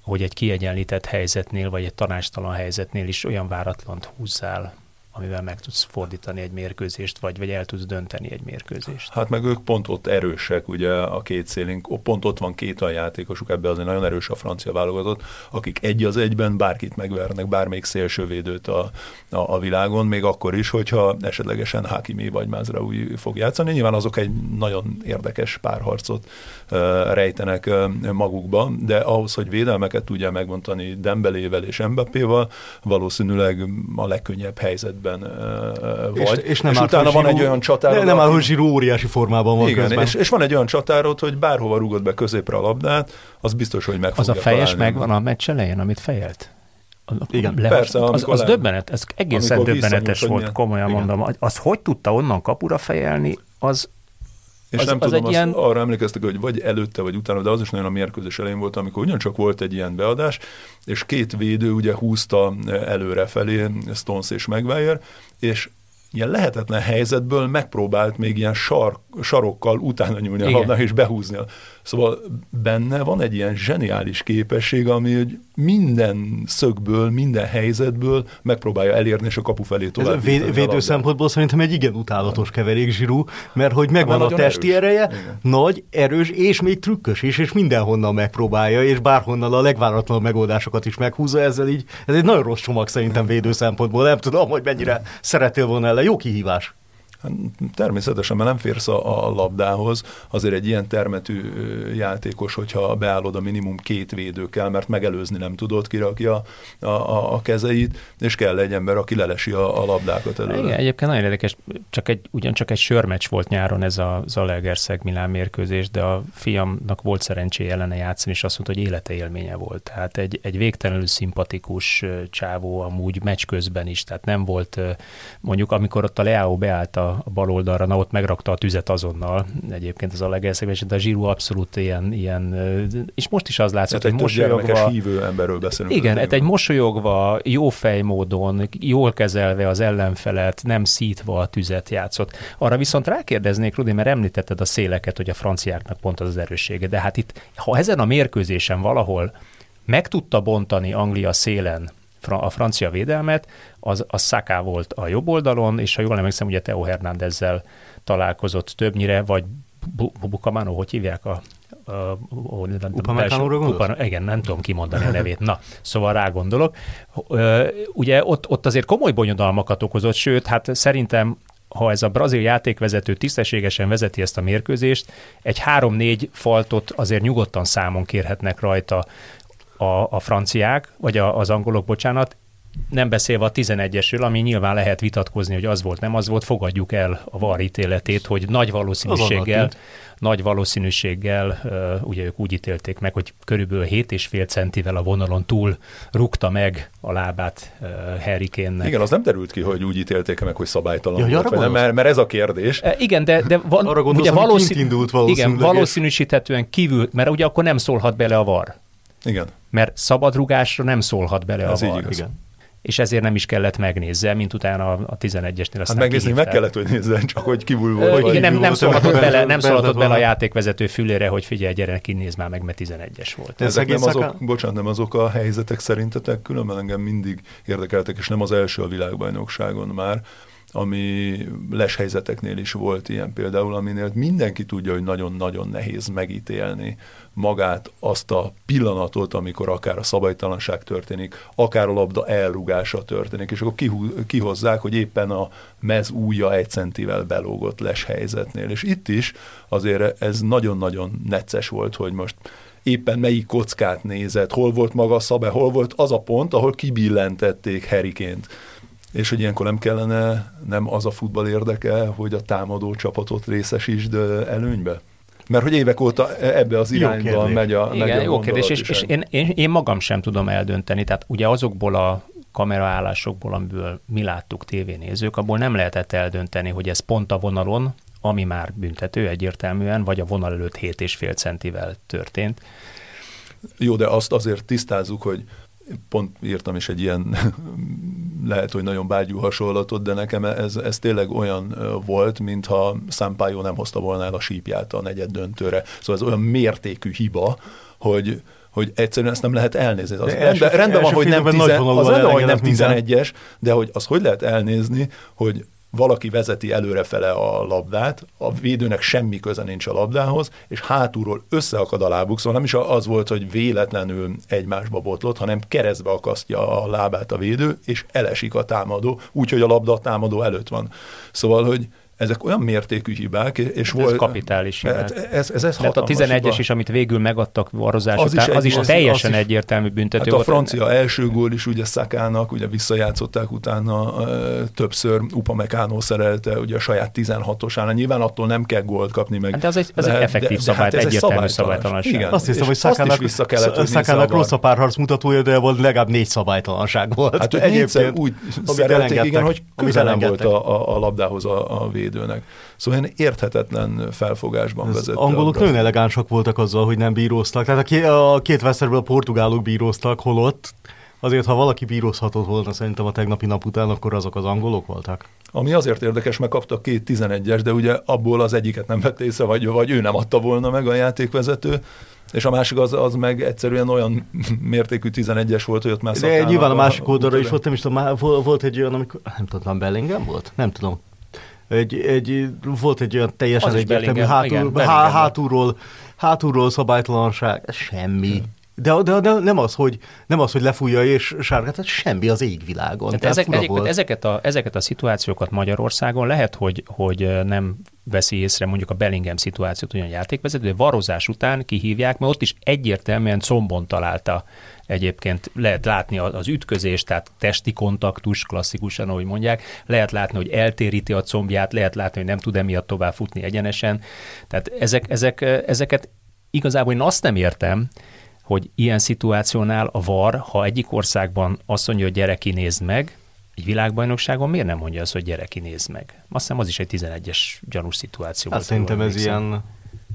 hogy egy kiegyenlített helyzetnél, vagy egy tanástalan helyzetnél is olyan váratlant húzzál, amivel meg tudsz fordítani egy mérkőzést, vagy, vagy el tudsz dönteni egy mérkőzést. Hát meg ők pont ott erősek, ugye a két szélünk, pont ott van két olyan játékosuk, ebben azért nagyon erős a francia válogatott, akik egy az egyben bárkit megvernek, bármelyik szélsővédőt a, a, a világon, még akkor is, hogyha esetlegesen Hakimi vagy Mazraoui fog játszani. Nyilván azok egy nagyon érdekes párharcot uh, rejtenek uh, magukba, de ahhoz, hogy védelmeket tudja megmondani Dembelével és Mbappéval, valószínűleg a legkönnyebb helyzetben helyzetben vagy. És, és, nem és utána van egy olyan csatárod. Nem, nem áll, hogy Zsirú óriási formában van Igen, közben. És, és, van egy olyan csatárod, hogy bárhova rugod be középre a labdát, az biztos, hogy meg Az a fejes találni. megvan a meccs elején, amit fejelt? Igen, Le, persze, az, az le- döbbenet, ez egészen döbbenetes volt, milyen- komolyan Igen. mondom. Az hogy tudta onnan kapura fejelni, az És Az- nem az tudom, egy ilyen- arra emlékeztek, hogy vagy előtte, vagy utána, de az is nagyon a mérkőzés elején volt, amikor ugyancsak volt egy ilyen beadás, és két védő ugye húzta előre felé, Stones és Maguire, és ilyen lehetetlen helyzetből megpróbált még ilyen sar, sarokkal utána nyúlni a labdának és behúzni. Szóval benne van egy ilyen zseniális képesség, ami hogy minden szögből, minden helyzetből megpróbálja elérni, és a kapu felé Ez tovább. véd, juttatni a védő szempontból szerintem egy igen utálatos keverék zsirú, mert hogy megvan Hát, a testi erős. ereje, Igen. nagy, erős és még trükkös is, és mindenhonnan megpróbálja, és bárhonnan a legváratlanabb megoldásokat is meghúzza, ezzel így, ez egy nagyon rossz csomag szerintem védő szempontból, nem tudom, hogy mennyire szerettél volna ellen, jó kihívás. Természetesen, mert nem férsz a, a labdához, azért egy ilyen termetű játékos, hogyha beállod a minimum két védő kell, mert megelőzni nem tudod, kirakja a, a, a kezeit, és kell egy ember, aki lelesi a, a labdákat előre. Igen, egyébként nagyon érdekes, csak egy, ugyancsak egy sörmeccs volt nyáron ez a Zalaegerszeg Milán mérkőzés, de a fiamnak volt szerencséje ellene játszani, és azt mondta, hogy élete élménye volt. Tehát egy, egy végtelenül szimpatikus csávó amúgy meccs közben is, tehát nem volt, mondjuk amikor ott a Leao beállt a, a bal oldalra, na ott megrakta a tüzet azonnal, egyébként az Zalaegerszegben, de a Zsirú abszolút ilyen, ilyen, és most is az látszott, Tehát hogy egy mosolyogva, hívő emberről beszélünk. igen, hát egy mosolyogva, jó fejmódon, jól kezelve az ellenfelet, nem szítva a tüzet játszott. Arra viszont rákérdeznék, Rudi, mert említetted a széleket, hogy a franciáknak pont az az erőssége, de hát itt, ha ezen a mérkőzésen valahol meg tudta bontani Anglia szélen a francia védelmet, az, az Saka volt a jobb oldalon, és ha jól emlékszem, ugye Theo Hernándezzel találkozott többnyire, vagy Bu- Bu- Bukamano, hogy hívják a, a, a, a Upamecano-ra gondolsz? Igen, nem tudom kimondani a nevét. Na, szóval rá gondolok. Ugye ott, ott azért komoly bonyodalmakat okozott, sőt, hát szerintem ha ez a brazil játékvezető tisztességesen vezeti ezt a mérkőzést, egy három-négy faltot azért nyugodtan számon kérhetnek rajta a, a franciák, vagy a, az angolok, bocsánat, nem beszélve a 11-esről, ami nyilván lehet vitatkozni, hogy az volt, nem az volt, fogadjuk el a VAR ítéletét, hogy nagy valószínűséggel, nagy valószínűséggel, ugye ők úgy ítélték meg, hogy körülbelül 7,5 centivel a vonalon túl rúgta meg a lábát Harry Kane-nek. Igen, az nem derült ki, hogy úgy ítélték mert hogy szabálytalan Ja, hogy volt, vagy mert, mert ez a kérdés. E, Igen, de, de van, Arra gondolsz, ugye valószín... indult igen, valószínűleg, és- valószínűsíthetően kívül, mert ugye akkor nem szólhat bele a VAR. Igen. Mert szabadrugásra nem szólhat bele Ez a így VAR. igaz. Igen. És ezért nem is kellett megnézze, mint utána a, a 11-esnél Hát aztán megnézni meg kellett, hogy nézzen, csak hogy kívül Ö, igen, nem, nem szólhatott bele, nem szólhatott bele a játékvezető fülére, hogy figyelj, gyere, kinézd már meg, mert 11-es volt. Ez Ezek nem azok, Saka- bocsánat, nem azok a helyzetek szerintetek, különben engem mindig érdekeltek, és nem az első a világbajnokságon már, ami les is volt ilyen például, aminél mindenki tudja, hogy nagyon-nagyon nehéz megítélni magát, azt a pillanatot, amikor akár a szabálytalanság történik, akár a labda elrugása történik, és akkor kihozzák, hogy éppen a mez újja egy centivel belógott les helyzetnél. És itt is azért ez nagyon-nagyon necces volt, hogy most éppen melyik kockát nézett, hol volt maga a szabály, hol volt az a pont, ahol kibillentették Heriként. És hogy ilyenkor nem kellene, nem az a futball érdeke, hogy a támadó csapatot részesítsd előnybe? Mert hogy évek óta ebbe az irányba megy a, megy Igen, a jó kérdés, és, és én, én, én magam sem tudom eldönteni, tehát ugye azokból a kameraállásokból, amiből mi láttuk tévénézők, abból nem lehetett eldönteni, hogy ez pont a vonalon, ami már büntető egyértelműen, vagy a vonal előtt 7,5 centivel történt. Jó, de azt azért tisztázzuk, hogy pont írtam is egy ilyen, lehet, hogy nagyon bágyú hasonlatot, de nekem ez, ez tényleg olyan volt, mintha Sampaio nem hozta volna el a sípját a negyed döntőre. Szóval ez olyan mértékű hiba, hogy hogy egyszerűen ezt nem lehet elnézni. Az De rendben, első- rendben van, első hogy nem, tizen, az rendben, hogy nem elengedett minden. 11-es, de hogy az hogy lehet elnézni, hogy valaki vezeti előrefele a labdát, a védőnek semmi köze nincs a labdához, és hátulról összeakad a lábuk, szóval nem is az volt, hogy véletlenül egymásba botlott, hanem keresztbe akasztja a lábát a védő, és elesik a támadó, úgyhogy a labda a támadó előtt van. Szóval, hogy ezek olyan mértékű hibák, és ez volt... kapitális hibák. Hát ez, ez, ez Mert a 11-es hiba. is, amit végül megadtak varrozás Az után, is az egy- is az- teljesen az is- egyértelmű büntető Hát a volt. francia első gól is ugye Szakának, ugye visszajátszották utána többször Upamecano szerelte ugye a saját 16-osánál. Nyilván attól nem kell gólt kapni meg. Hát de az egy- az egy effektív szabály, ez egy egyértelmű szabálytalanság. Igen, Azt hiszem, hogy Szakának, vissza kellett Szakának rossz a párharc mutatója, de volt legalább négy szabálytalanság volt. Hát négyszer úgy szerelték, igen, hogy amit közel nem volt a, a labdához a, a védőnek. Szóval ilyen érthetetlen felfogásban Az vezette. angolok nagyon elegánsak voltak azzal, hogy nem bíróztak. Tehát a, ké, a két Westerбől a portugálok bíróztak, holott azért, ha valaki bírózhatott volna szerintem a tegnapi nap után, akkor azok az angolok voltak. Ami azért érdekes, mert kaptak két 11-es, de ugye abból az egyiket nem vett észre, vagy, vagy ő nem adta volna meg a játékvezető, és a másik az, az meg egyszerűen olyan mértékű 11-es volt, hogy ott már De nyilván a másik oldalra is volt, nem is tudom, volt egy olyan, amikor, nem tudom, Bellingham volt? Nem tudom. Egy, egy, volt egy olyan teljesen Az egyértelmű hátul, igen, há, hátulról, hátulról szabálytalanság, semmi. De, de, de, nem, az, hogy, nem az, hogy lefújja és sárgát, ez semmi az égvilágon. Tehát Tehát ezek, egyébként ezeket, a, ezeket a szituációkat Magyarországon lehet, hogy, hogy nem veszi észre mondjuk a Bellingham szituációt olyan játékvezető, de varozás után kihívják, mert ott is egyértelműen combon találta egyébként lehet látni az ütközést, tehát testi kontaktus, klasszikusan, ahogy mondják, lehet látni, hogy eltéríti a combját, lehet látni, hogy nem tud emiatt tovább futni egyenesen. Tehát ezek, ezek, ezeket igazából én azt nem értem, hogy ilyen szituációnál a VAR, ha egyik országban azt mondja, hogy gyere kinézd meg, egy világbajnokságon miért nem mondja azt, hogy gyere kinézd meg? Azt hiszem az is egy 11-es gyanús szituáció. Hát szerintem ez ilyen,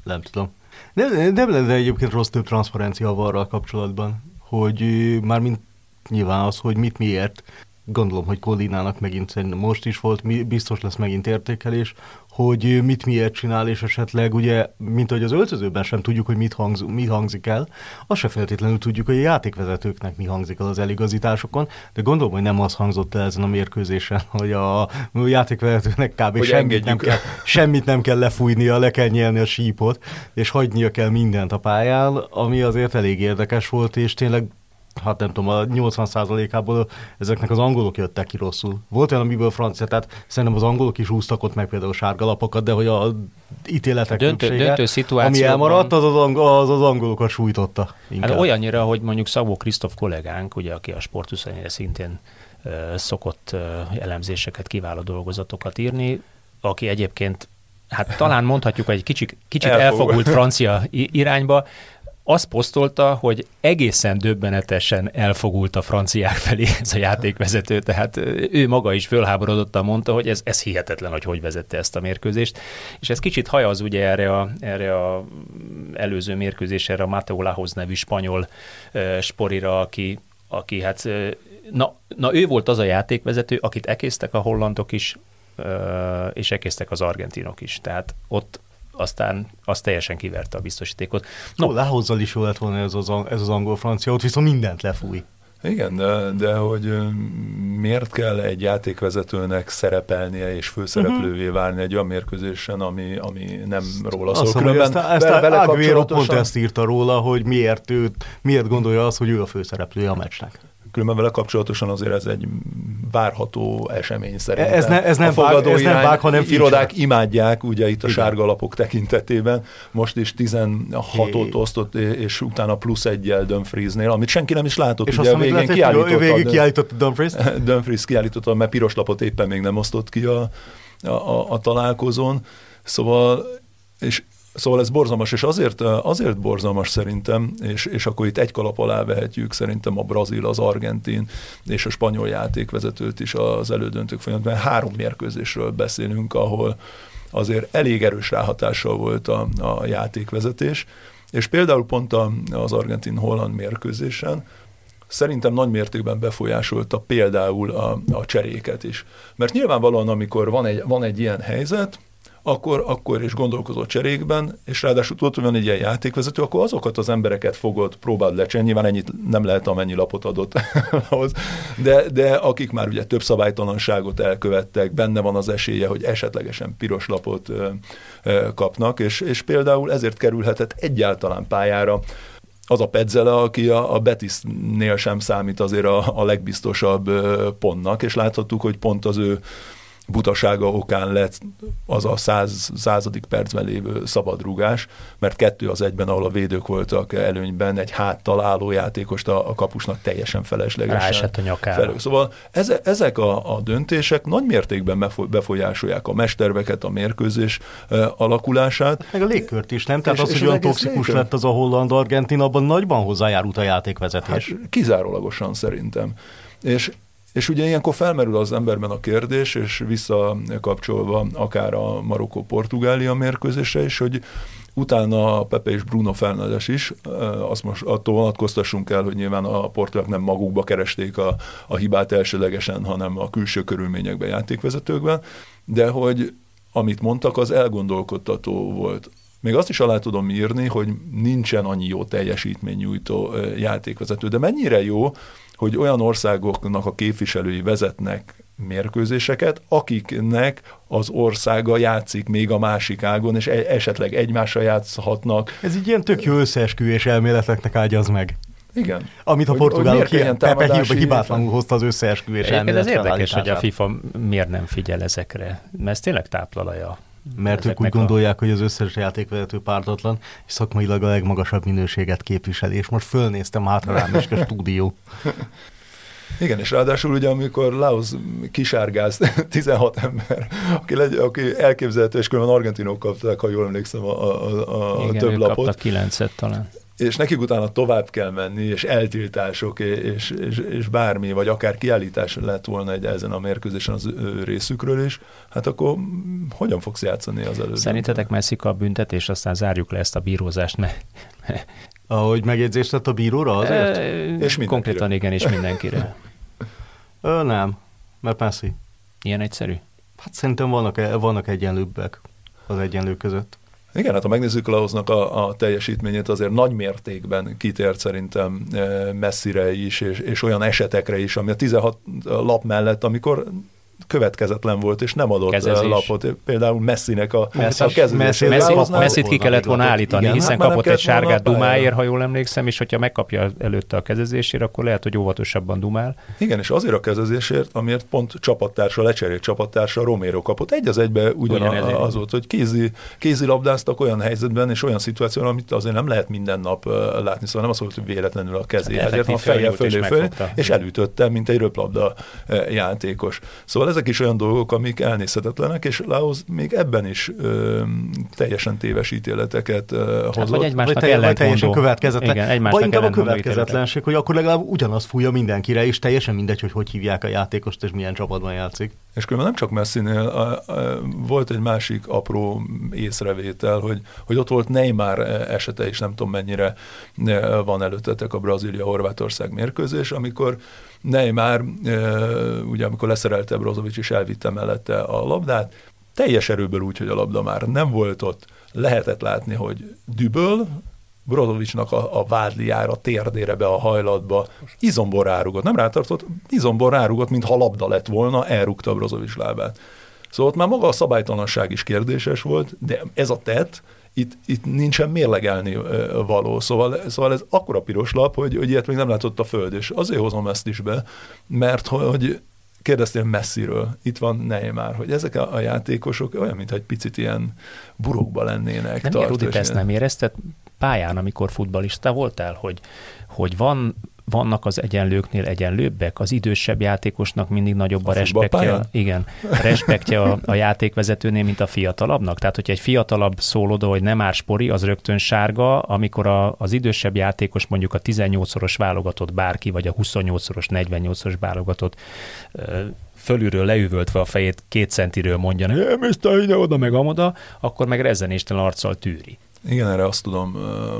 nem tudom. Nem, nem lenne egyébként rossz több transzparencia a varral kapcsolatban, hogy ö, mármint nyilván az, hogy mit miért, gondolom, hogy Kollinának megint most is volt, biztos lesz megint értékelés, hogy mit miért csinál, és esetleg ugye, mint ahogy az öltözőben sem tudjuk, hogy mit, hangz, mit hangzik el, azt se feltétlenül tudjuk, hogy a játékvezetőknek mi hangzik el az eligazításokon, de gondolom, hogy nem az hangzott el ezen a mérkőzésen, hogy a játékvezetőnek kb. Hogy semmit nem, kell, semmit nem kell lefújnia, le kell nyelni a sípot, és hagynia kell mindent a pályán, ami azért elég érdekes volt, és tényleg hát nem tudom, a 80%-ából ezeknek az angolok jöttek ki rosszul. Volt olyan, amiből francia, tehát szerintem az angolok is húztak ott meg például sárgalapokat, de hogy a ítéletek döntő- döntő ami szituációban- elmaradt, az az, ang- az, az angolokat sújtotta. Inkább. Hát olyannyira, hogy mondjuk Szabó Krisztof kollégánk, ugye, aki a Sport 24 szintén ö, szokott ö, elemzéseket, kiváló dolgozatokat írni, aki egyébként, hát talán mondhatjuk, hogy egy kicsit, kicsit Elfogult. francia irányba, azt posztolta, hogy egészen döbbenetesen elfogult a franciák felé ez a játékvezető, tehát ő maga is fölháborodottan mondta, hogy ez, ez hihetetlen, hogy hogy vezette ezt a mérkőzést. És ez kicsit hajaz ugye erre a, erre a előző mérkőzésre, a Mateo Lahoz nevű spanyol sporira, aki, aki hát, na, na ő volt az a játékvezető, akit ekésztek a hollandok is, és ekésztek az argentinok is. Tehát ott aztán az teljesen kiverte a biztosítékot. No, No, Lehozzal is jó lett volna ez az, ez az angol-francia, ott viszont mindent lefúj. Igen, de, de hogy miért kell egy játékvezetőnek szerepelnie és főszereplővé válni egy olyan mérkőzésen, ami, ami nem róla szól. Azt hogy ezt, Különben ezt vele- vele pont ezt írta róla, hogy miért, ő, miért gondolja azt, hogy ő a főszereplője a meccsnek. Különben vele kapcsolatosan azért ez egy várható esemény szerintem. Ez ne- ez nem vág- ez nem vág, hanem Irodák feature. imádják, ugye itt a Igen. sárga lapok tekintetében. Most is 16-ot Hé. osztott, és utána plusz egyel Dumfriesnél, amit senki nem is látott. És ugye azt, a végén lehet, kiállította. végig kiállította Dumfries. Dumfries kiállította, mert piros lapot éppen még nem osztott ki a, a, a, a találkozón. Szóval, és Szóval ez borzalmas, és azért, azért borzalmas szerintem, és, és akkor itt egy kalap alá vehetjük szerintem a brazil, az argentin és a spanyol játékvezetőt is az elődöntők folyamatban. Három mérkőzésről beszélünk, ahol azért elég erős ráhatással volt a, a játékvezetés, és például pont a, az argentin-holland mérkőzésen szerintem nagy mértékben befolyásolta például a, a cseréket is. Mert nyilvánvalóan, amikor van egy, van egy ilyen helyzet, akkor, akkor is gondolkozott cserékben, és ráadásul tudod, hogy van egy ilyen játékvezető, akkor azokat az embereket fogod, próbáld lecsenni, nyilván ennyit nem lehet, amennyi lapot adott ahhoz, de, de akik már ugye több szabálytalanságot elkövettek, benne van az esélye, hogy esetlegesen piros lapot ö, ö, kapnak, és, és például ezért kerülhetett egyáltalán pályára az a Pedzele, aki a, a Betisnél sem számít azért a, a legbiztosabb pontnak, és láthattuk, hogy pont az ő butasága okán lett az a száz, századik percben lévő szabadrugás, mert kettő az egyben, ahol a védők voltak előnyben, egy háttal álló játékost a, a kapusnak teljesen feleslegesen. Ráesett a nyakára. Felül. Szóval eze, ezek a, a döntések nagy mértékben befolyásolják a mesterveket, a mérkőzés alakulását. Meg a légkört is, nem? Tehát és, az, hogy olyan toxikus légkör... lett az a holland-argentin, abban nagyban hozzájárult a játékvezetés. Hát, kizárólagosan szerintem. És és ugye ilyenkor felmerül az emberben a kérdés, és visszakapcsolva akár a Marokkó-Portugália mérkőzésre is, hogy utána Pepe és Bruno Fernandes is, azt most attól vonatkoztassunk el, hogy nyilván a portugálok nem magukba keresték a, a hibát elsőlegesen, hanem a külső körülményekben, játékvezetőkben, de hogy amit mondtak, az elgondolkodtató volt. Még azt is alá tudom írni, hogy nincsen annyi jó teljesítménynyújtó játékvezető, de mennyire jó, hogy olyan országoknak a képviselői vezetnek mérkőzéseket, akiknek az országa játszik még a másik ágon, és e- esetleg egymással játszhatnak. Ez így ilyen tök jó összeesküvés elméleteknek ágyaz meg. Igen. Amit a portugálok Pepe hibátlanul hozta az összeesküvés elmélet Ez érdekes, hogy a FIFA miért nem figyel ezekre, mert ez tényleg táplalaja mert ők úgy a... gondolják, hogy az összes játékvezető pártatlan, és szakmailag a legmagasabb minőséget képviseli, és most fölnéztem hátra rám is a stúdió. Igen, és ráadásul ugye, amikor Laos kisárgáz 16 ember, aki, legy, aki elképzelhető, és különben argentinok kapták, ha jól emlékszem, a, a, a Igen, több lapot. Igen, kilencet talán és nekik utána tovább kell menni, és eltiltások, és, és, és bármi, vagy akár kiállítás lett volna egy ezen a mérkőzésen az ő részükről is, hát akkor hogyan fogsz játszani az előtt? Szerintetek Messi a büntetés, aztán zárjuk le ezt a bírózást, mert... Ahogy megjegyzést tett a bíróra azért? E, és mindenkire. Konkrétan igen, és mindenkire. Ö, nem, mert Messi. Ilyen egyszerű? Hát szerintem vannak, e- vannak egyenlőbbek az egyenlők között. Igen, hát ha megnézzük Laosnak a, a teljesítményét, azért nagy mértékben kitért szerintem e, messzire is, és, és olyan esetekre is, ami a 16 lap mellett, amikor következetlen volt, és nem adott Kezezés. lapot. Például Messinek a, Messi, a kezezés. Messi, Messi, ki kellett volna állítani, igen, hiszen hát kapott egy sárgát Dumáért, ha jól emlékszem, és hogyha megkapja előtte a kezezésért, akkor lehet, hogy óvatosabban dumál. Igen, és azért a kezezésért, amiért pont csapattársa, lecserélt csapattársa Romero kapott. Egy az egybe ugyan az volt, hogy kézi, kézi labdáztak olyan helyzetben és olyan szituációban, amit azért nem lehet minden nap látni, szóval nem az volt, hogy véletlenül a kezé, hát ezért a feje fölé, fölé és elütötte, mint egy röplabda játékos. Szóval ezek is olyan dolgok, amik elnézhetetlenek, és Laos még ebben is ö, teljesen téves ítéleteket ö, hozott. Hát, vagy egymásnak vagy, vagy teljesen következetlen. Igen, egymásnak vagy inkább a következetlenség, hogy akkor legalább ugyanaz fújja mindenkire, és teljesen mindegy, hogy hogy hívják a játékost, és milyen csapatban játszik. És különben nem csak Messinél, a, a, volt egy másik apró észrevétel, hogy, hogy ott volt Neymar esete is, nem tudom mennyire van előttetek a Brazília-Horvátország mérkőzés, amikor Neymar, ugye amikor leszerelte Brozovic és elvitte mellette a labdát, teljes erőből úgy, hogy a labda már nem volt ott, lehetett látni, hogy düböl, Brozovicsnak a, a vádliára, térdére be a hajlatba, izombor rárugott, nem rátartott, izombor rárugott, mintha labda lett volna, elrúgta Brozovics lábát. Szóval ott már maga a szabálytalanság is kérdéses volt, de ez a tett, itt, itt nincsen mérlegelni való. Szóval, szóval ez akkora piros lap, hogy, hogy ilyet még nem látott a föld, és azért hozom ezt is be, mert hogy kérdeztél messziről, itt van Neymar, hogy ezek a, a játékosok olyan, mintha egy picit ilyen burokba lennének. Nem, Rudi, te ezt nem érezted pályán, amikor futbalista voltál, hogy, hogy van vannak az egyenlőknél egyenlőbbek, az idősebb játékosnak mindig nagyobb a, a respektje, igen, respektje a, a játékvezetőnél, mint a fiatalabbnak. Tehát, hogyha egy fiatalabb szól oda, hogy nem már spori, az rögtön sárga, amikor a, az idősebb játékos mondjuk a 18-szoros válogatott bárki, vagy a 28-szoros, 48-szoros válogatott fölülről leüvöltve a fejét két centiről mondja, hogy ide, oda, meg amoda, akkor meg rezzenéstelen arccal tűri. Igen, erre azt tudom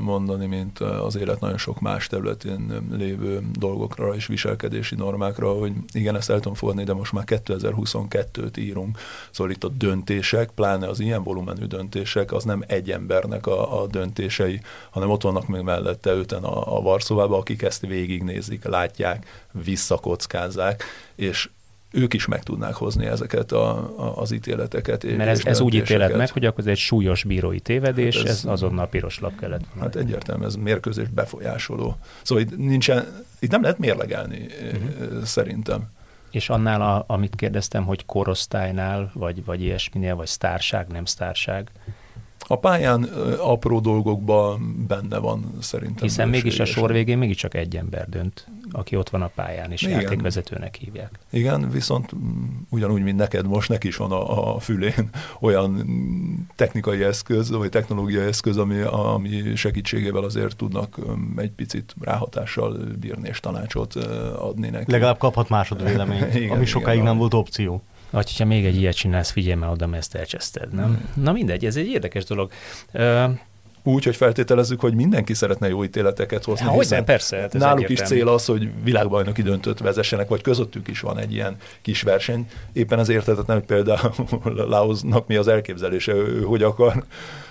mondani, mint az élet nagyon sok más területén lévő dolgokra és viselkedési normákra, hogy igen, ezt el tudom fogadni, de most már 2022-t írunk. Szóval itt a döntések, pláne az ilyen volumenű döntések, az nem egy embernek a, a döntései, hanem ott vannak még mellette öten a, a Varszóvába, akik ezt végignézik, látják, visszakockázzák, és ők is meg tudnák hozni ezeket a, a, az ítéleteket. Mert ez, ez úgy ítélet meg, hogy akkor ez egy súlyos bírói tévedés, hát ez, ez azonnal piros lap kellett. Hát egyértelmű, ez mérkőzés befolyásoló. Szóval itt, nincsen, itt nem lehet mérlegelni uh-huh. szerintem. És annál, a, amit kérdeztem, hogy korosztálynál, vagy, vagy ilyesminél, vagy sztárság, nem sztárság, a pályán apró dolgokban benne van szerintem. Hiszen mégis a sor végén mégiscsak egy ember dönt, aki ott van a pályán, és Igen. játékvezetőnek hívják. Igen, viszont ugyanúgy, mint neked most, neki is van a, a fülén olyan technikai eszköz, vagy technológiai eszköz, ami, ami segítségével azért tudnak egy picit ráhatással bírni és tanácsot adni neki. Legalább kaphat másodvéleményt, ami igen, sokáig igen, nem volt opció. Vagy hogyha még egy ilyet csinálsz, figyelj már oda, mert ezt elcseszted, nem? Hmm. Na mindegy, ez egy érdekes dolog. Úgy, hogy feltételezzük, hogy mindenki szeretne jó ítéleteket hozni. Há, hiszen persze. Hát náluk is cél az, hogy világbajnoki döntött vezessenek, vagy közöttük is van egy ilyen kis verseny. Éppen az értetetlen, hogy például Laosnak mi az elképzelése, ő, hogy akar.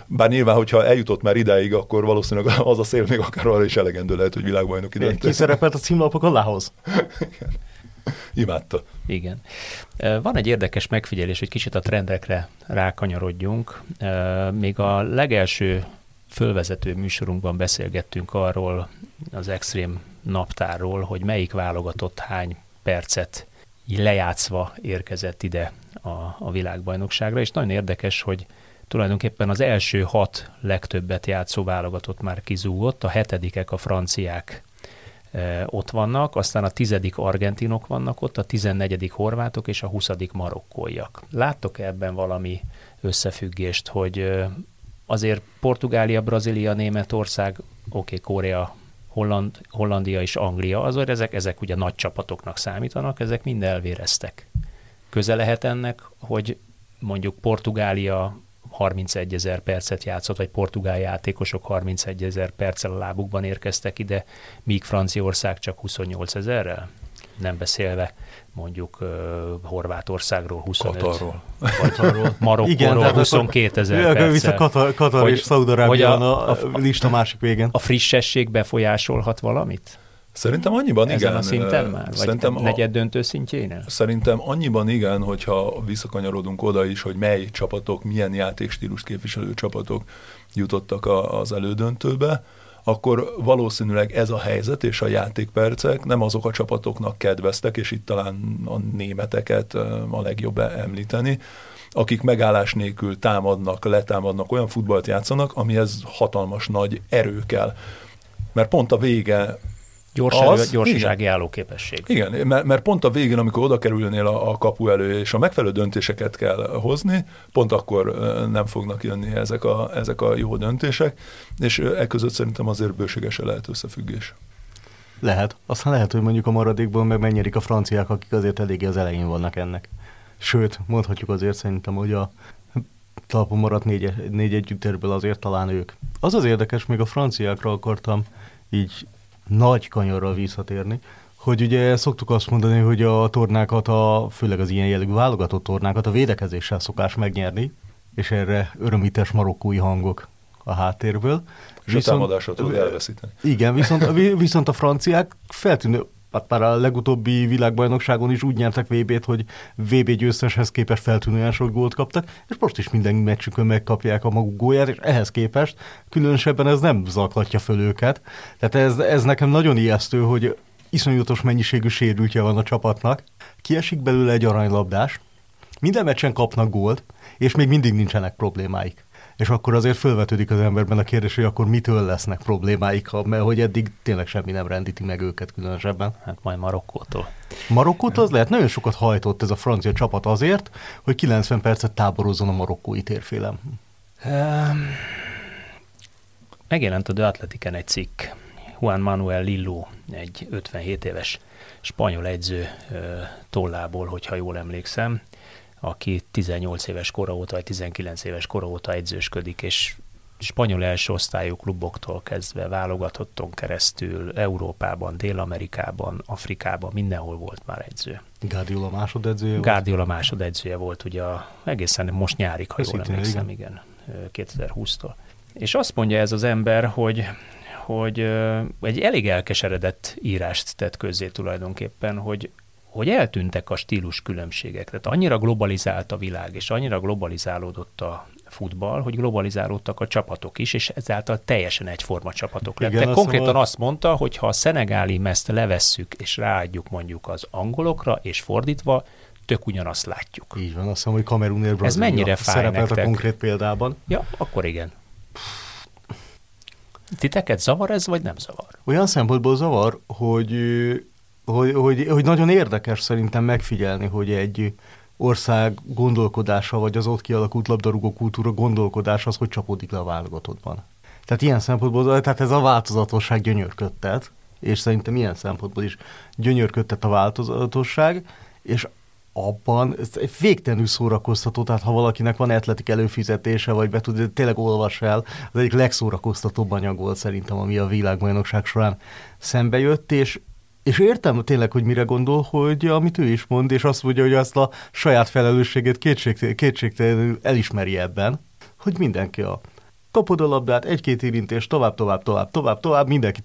Bár nyilván, hogyha eljutott már idáig, akkor valószínűleg az a szél még akár arra is elegendő lehet, hogy világbajnoki döntött. Ki szerepelt a címlapokon Laos? Imádta. Igen. Van egy érdekes megfigyelés, hogy kicsit a trendekre rákanyarodjunk. Még a legelső fölvezető műsorunkban beszélgettünk arról, az extrém naptárról, hogy melyik válogatott hány percet lejátszva érkezett ide a, a világbajnokságra, és nagyon érdekes, hogy tulajdonképpen az első hat legtöbbet játszó válogatott már kizúgott, a hetedikek a franciák ott vannak, aztán a tizedik argentinok vannak ott, a tizennegyedik horvátok és a huszadik marokkóiak. Láttok -e ebben valami összefüggést, hogy azért Portugália, Brazília, Németország, oké, okay, Korea, Holland, Hollandia és Anglia, azért ezek, ezek ugye nagy csapatoknak számítanak, ezek mind elvéreztek. Köze lehet ennek, hogy mondjuk Portugália 31 ezer percet játszott, vagy portugál játékosok 31 ezer perccel a lábukban érkeztek ide, míg Franciaország csak 28 ezerrel? Nem beszélve mondjuk uh, Horvátországról 25, Katarról. vagy Marokkóról 22 ezer perccel. Vissza Katar, Katar hogy, és Szaudarábia a, a, a lista másik végén. A frissesség befolyásolhat valamit? Szerintem annyiban Ezen igen. a szinten már? Vagy szerintem negyed döntő szintjénél? Szerintem annyiban igen, hogyha visszakanyarodunk oda is, hogy mely csapatok, milyen játékstílus képviselő csapatok jutottak a, az elődöntőbe, akkor valószínűleg ez a helyzet és a játékpercek nem azok a csapatoknak kedveztek, és itt talán a németeket a legjobb említeni, akik megállás nélkül támadnak, letámadnak, olyan futballt játszanak, amihez hatalmas nagy erő kell. Mert pont a vége Gyors az, gyorsasági igen. állóképesség. Igen, mert, mert pont a végén, amikor oda kerülnél a, a kapu elő, és a megfelelő döntéseket kell hozni, pont akkor nem fognak jönni ezek a, ezek a jó döntések, és e között szerintem azért bőségesen lehet összefüggés. Lehet. Aztán lehet, hogy mondjuk a maradékból meg megnyerik a franciák, akik azért eléggé az elején vannak ennek. Sőt, mondhatjuk azért szerintem, hogy a talpon maradt négy, négy együttesből azért talán ők. Az az érdekes, még a franciákra akartam így nagy kanyarral visszatérni, hogy ugye szoktuk azt mondani, hogy a tornákat, a, főleg az ilyen jellegű válogatott tornákat a védekezéssel szokás megnyerni, és erre örömítes marokkói hangok a háttérből. És viszont, a támadásra tudod elveszíteni. Igen, viszont, viszont a franciák feltűnő, hát már a legutóbbi világbajnokságon is úgy nyertek VB-t, hogy VB győzteshez képest feltűnően sok gólt kaptak, és most is minden meccsükön megkapják a maguk gólját, és ehhez képest különösebben ez nem zaklatja föl őket. Tehát ez, ez nekem nagyon ijesztő, hogy iszonyatos mennyiségű sérültje van a csapatnak, kiesik belőle egy aranylabdás, minden meccsen kapnak gólt, és még mindig nincsenek problémáik és akkor azért fölvetődik az emberben a kérdés, hogy akkor mitől lesznek problémáik, mert hogy eddig tényleg semmi nem rendíti meg őket különösebben. Hát majd Marokkótól. Marokkótól az lehet, nagyon sokat hajtott ez a francia csapat azért, hogy 90 percet táborozzon a marokkói térfélem. Um, megjelent a The egy cikk. Juan Manuel Lillo, egy 57 éves spanyol edző tollából, hogyha jól emlékszem, aki 18 éves kora óta, vagy 19 éves kora óta edzősködik, és spanyol első osztályú kluboktól kezdve válogatotton keresztül Európában, Dél-Amerikában, Afrikában, mindenhol volt már edző. Guardiola másodedzője volt? Guardiola másodedzője volt, ugye egészen most nyárig, ha jól emlékszem, igen, igen 2020-tól. És azt mondja ez az ember, hogy hogy egy elég elkeseredett írást tett közzé tulajdonképpen, hogy hogy eltűntek a stílus különbségek. Tehát annyira globalizált a világ, és annyira globalizálódott a futball, hogy globalizálódtak a csapatok is, és ezáltal teljesen egyforma csapatok lettek. Igen, Konkrétan szóval- azt mondta, hogy ha a szenegáli meszt levesszük és ráadjuk mondjuk az angolokra, és fordítva, tök ugyanazt látjuk. Így van, azt hiszem, hogy Kamerunért Brazília mennyire fáj szerepelt nektek? a konkrét példában. Ja, akkor igen. Titeket zavar ez, vagy nem zavar? Olyan szempontból zavar, hogy, hogy, hogy, hogy nagyon érdekes szerintem megfigyelni, hogy egy ország gondolkodása, vagy az ott kialakult labdarúgó kultúra gondolkodása az, hogy csapódik le a válogatottban. Tehát ilyen szempontból, tehát ez a változatosság gyönyörködtet, és szerintem ilyen szempontból is gyönyörködtet a változatosság, és abban ez egy végtelenül szórakoztató, tehát ha valakinek van atletik előfizetése, vagy be tud, tényleg olvas el, az egyik legszórakoztatóbb anyag volt szerintem, ami a világbajnokság során szembe jött, és és értem tényleg, hogy mire gondol, hogy amit ő is mond, és azt mondja, hogy azt a saját felelősségét kétség, kétségtelenül elismeri ebben, hogy mindenki a kapod a labdát, egy-két érintés, tovább, tovább, tovább, tovább, tovább, mindenki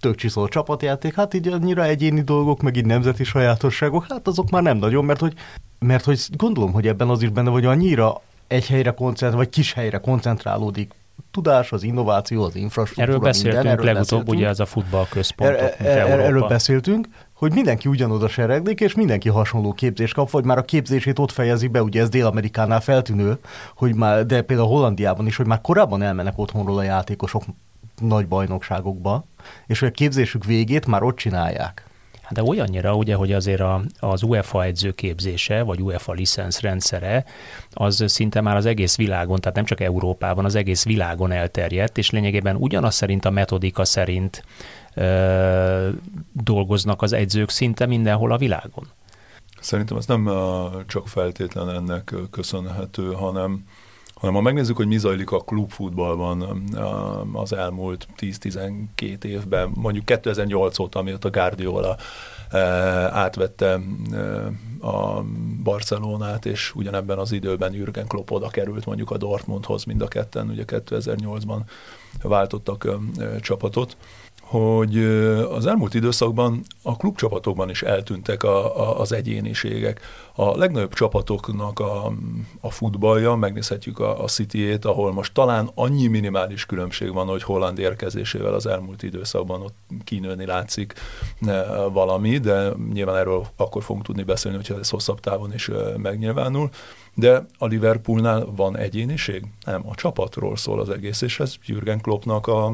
tök csiszol csapatjáték, hát így annyira egyéni dolgok, meg így nemzeti sajátosságok, hát azok már nem nagyon, mert hogy, mert hogy gondolom, hogy ebben az is benne, hogy annyira egy helyre koncentrál, vagy kis helyre koncentrálódik tudás, az innováció, az infrastruktúra, Erről beszéltünk minden, erről legutóbb, beszéltünk. ugye ez a futballközpontok, Er, er, Európa. erről beszéltünk, hogy mindenki ugyanoda sereglik, és mindenki hasonló képzést kap, vagy már a képzését ott fejezi be, ugye ez Dél-Amerikánál feltűnő, hogy már, de például Hollandiában is, hogy már korábban elmennek otthonról a játékosok nagy bajnokságokba, és hogy a képzésük végét már ott csinálják. Hát De olyannyira, ugye, hogy azért a, az UEFA edzőképzése, vagy UEFA licensz rendszere, az szinte már az egész világon, tehát nem csak Európában, az egész világon elterjedt, és lényegében ugyanaz szerint a metodika szerint ö, dolgoznak az edzők szinte mindenhol a világon. Szerintem ez nem csak feltétlen ennek köszönhető, hanem hanem ha megnézzük, hogy mi zajlik a klubfutballban uh, az elmúlt 10-12 évben, mondjuk 2008 óta, amióta Guardiola uh, átvette uh, a Barcelonát, és ugyanebben az időben Jürgen Klopp oda került mondjuk a Dortmundhoz, mind a ketten, ugye 2008-ban váltottak uh, csapatot hogy az elmúlt időszakban a klubcsapatokban is eltűntek a, a, az egyéniségek. A legnagyobb csapatoknak a, a futballja, megnézhetjük a, a City-ét, ahol most talán annyi minimális különbség van, hogy Holland érkezésével az elmúlt időszakban ott kinőni látszik valami, de nyilván erről akkor fogunk tudni beszélni, hogyha ez hosszabb távon is megnyilvánul. De a Liverpoolnál van egyéniség? Nem, a csapatról szól az egész, és ez Jürgen Kloppnak a,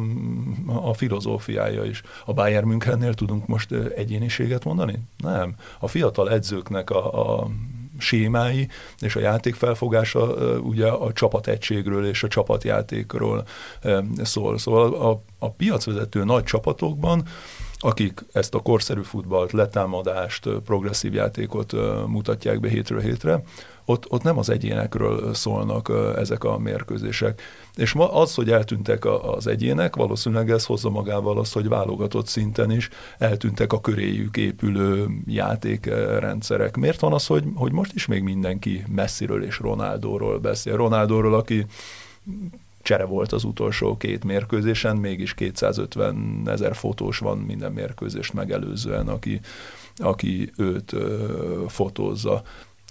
a filozófiája is. A Bayern Münchennél tudunk most egyéniséget mondani? Nem. A fiatal edzőknek a, a sémái és a játék felfogása ugye a csapategységről és a csapatjátékról szól. Szóval a, a piacvezető nagy csapatokban akik ezt a korszerű futballt, letámadást, progresszív játékot mutatják be hétről hétre, ott, ott nem az egyénekről szólnak ezek a mérkőzések. És ma az, hogy eltűntek az egyének, valószínűleg ez hozza magával azt, hogy válogatott szinten is eltűntek a köréjük épülő játékrendszerek. Miért van az, hogy, hogy most is még mindenki messziről és Ronaldóról beszél? Ronaldóról, aki csere volt az utolsó két mérkőzésen, mégis 250 ezer fotós van minden mérkőzést megelőzően, aki, aki őt ö, fotózza.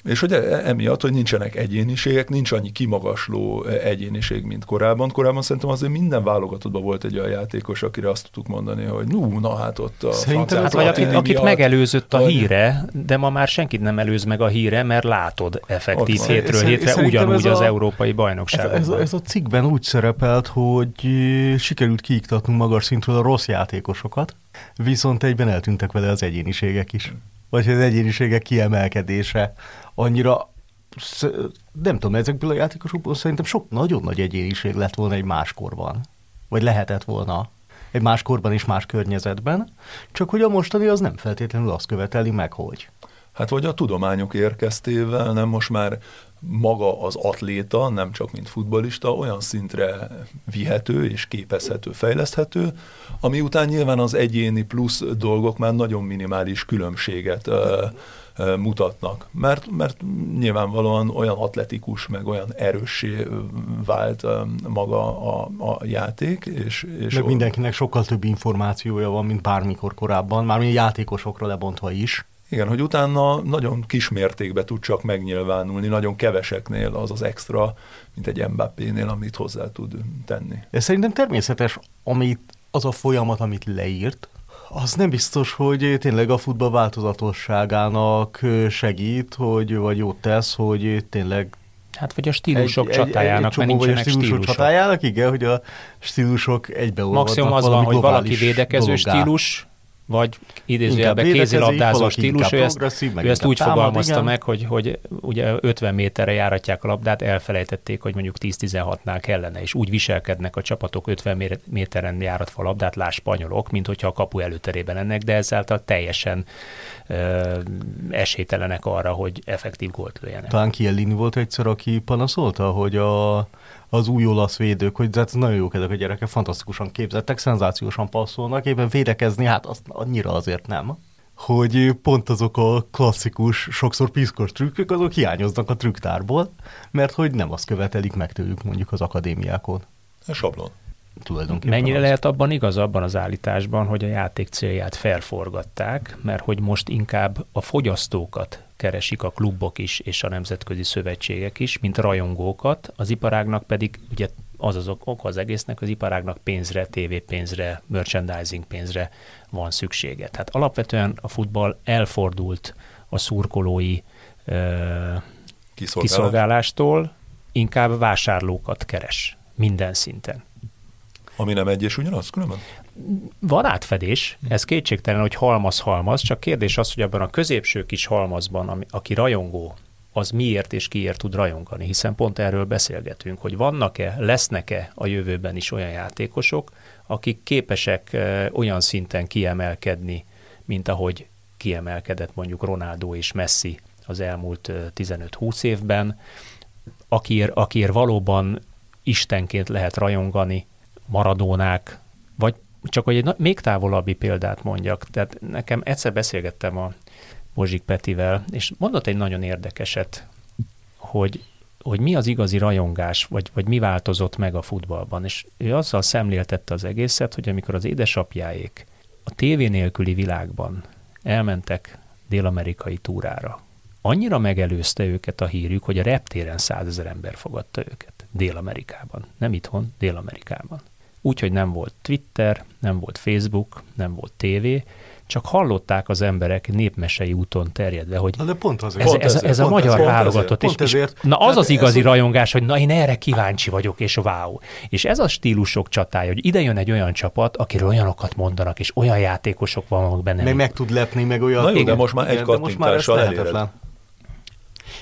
És hogy emiatt, hogy nincsenek egyéniségek, nincs annyi kimagasló egyéniség, mint korábban. Korábban szerintem azért minden válogatottban volt egy olyan játékos, akire azt tudtuk mondani, hogy nú, na hát ott a Szerintem hát, vagy akit, akit megelőzött a híre, de ma már senkit nem előz meg a híre, mert látod effektív hétről hétre ugyanúgy az a, európai bajnokságban. Ez, ez, ez a cikkben úgy szerepelt, hogy sikerült kiiktatnunk magas szintről a rossz játékosokat, viszont egyben eltűntek vele az egyéniségek is. Vagy az egyéniségek kiemelkedése annyira nem tudom, ezekből a játékosokból szerintem sok nagyon nagy egyéniség lett volna egy máskorban. Vagy lehetett volna egy máskorban és más környezetben, csak hogy a mostani az nem feltétlenül azt követeli meg, hogy. Hát vagy a tudományok érkeztével, nem most már maga az atléta, nem csak mint futbolista, olyan szintre vihető és képezhető, fejleszthető, ami után nyilván az egyéni plusz dolgok már nagyon minimális különbséget mutatnak. Mert, mert nyilvánvalóan olyan atletikus, meg olyan erőssé vált maga a, a játék. És, és meg mindenkinek sokkal több információja van, mint bármikor korábban, már játékosokra lebontva is. Igen, hogy utána nagyon kis mértékben tud csak megnyilvánulni, nagyon keveseknél az az extra, mint egy Mbappénél, amit hozzá tud tenni. Ez szerintem természetes, amit az a folyamat, amit leírt, az nem biztos, hogy tényleg a futball változatosságának segít, hogy, vagy jót tesz, hogy tényleg Hát vagy a stílusok egy, csatájának, egy, egy, mert nincsenek stílusok. stílusok. csatájának, igen, hogy a stílusok egybeolvadnak Maximum az van, hogy valaki védekező dologgá. stílus, vagy idézőjelben kézilabdázó stílus, ő ezt, ő ezt úgy támad, fogalmazta igen. meg, hogy, hogy ugye 50 méterre járatják a labdát, elfelejtették, hogy mondjuk 10-16-nál kellene, és úgy viselkednek a csapatok 50 méteren járatva a labdát, láss spanyolok, mint hogyha a kapu előterében ennek, de ezáltal teljesen ö, esélytelenek arra, hogy effektív gólt lőjenek. Talán Kielini volt egyszer, aki panaszolta, hogy a az új olasz védők, hogy hát nagyon jók ezek a gyerekek, fantasztikusan képzettek, szenzációsan passzolnak, éppen védekezni, hát azt annyira azért nem hogy pont azok a klasszikus, sokszor piszkos trükkök, azok hiányoznak a trükktárból, mert hogy nem azt követelik meg tőlük mondjuk az akadémiákon. A sablon. Tulajdonképpen Mennyire az. lehet abban igaz abban az állításban, hogy a játék célját felforgatták, mert hogy most inkább a fogyasztókat keresik a klubok is és a nemzetközi szövetségek is, mint rajongókat, az iparágnak pedig ugye az az ok az egésznek, az iparágnak pénzre, tévépénzre, merchandising pénzre van szüksége. Tehát alapvetően a futball elfordult a szurkolói ö, kiszolgálástól, inkább vásárlókat keres minden szinten. Ami nem egy és ugyanaz különben? Van átfedés, ez kétségtelen, hogy halmaz-halmaz, csak kérdés az, hogy abban a középső kis halmazban, ami, aki rajongó, az miért és kiért tud rajongani, hiszen pont erről beszélgetünk, hogy vannak-e, lesznek-e a jövőben is olyan játékosok, akik képesek olyan szinten kiemelkedni, mint ahogy kiemelkedett mondjuk Ronaldo és Messi az elmúlt 15-20 évben, akiért, akiért valóban istenként lehet rajongani, maradónák, vagy csak hogy egy még távolabbi példát mondjak, tehát nekem egyszer beszélgettem a Bozsik Petivel, és mondott egy nagyon érdekeset, hogy, hogy mi az igazi rajongás, vagy, vagy mi változott meg a futballban, és ő azzal szemléltette az egészet, hogy amikor az édesapjáék a tévé nélküli világban elmentek dél-amerikai túrára, annyira megelőzte őket a hírük, hogy a reptéren százezer ember fogadta őket Dél-Amerikában. Nem itthon, Dél-Amerikában úgyhogy nem volt Twitter, nem volt Facebook, nem volt TV, csak hallották az emberek népmesei úton terjedve, hogy na de pont azért, ez, pont ez, ez a magyar válogatott. És, és, na az az igazi rajongás, hogy na én erre kíváncsi vagyok, és wow. És ez a stílusok csatája, hogy ide jön egy olyan csapat, akiről olyanokat mondanak, és olyan játékosok vannak benne. Meg meg tud lepni, meg olyan... Na jó, de most már egy kattintással eléred.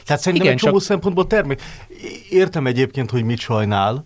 Tehát szerintem Igen, egy csomó csak... szempontból termék. Értem egyébként, hogy mit sajnál,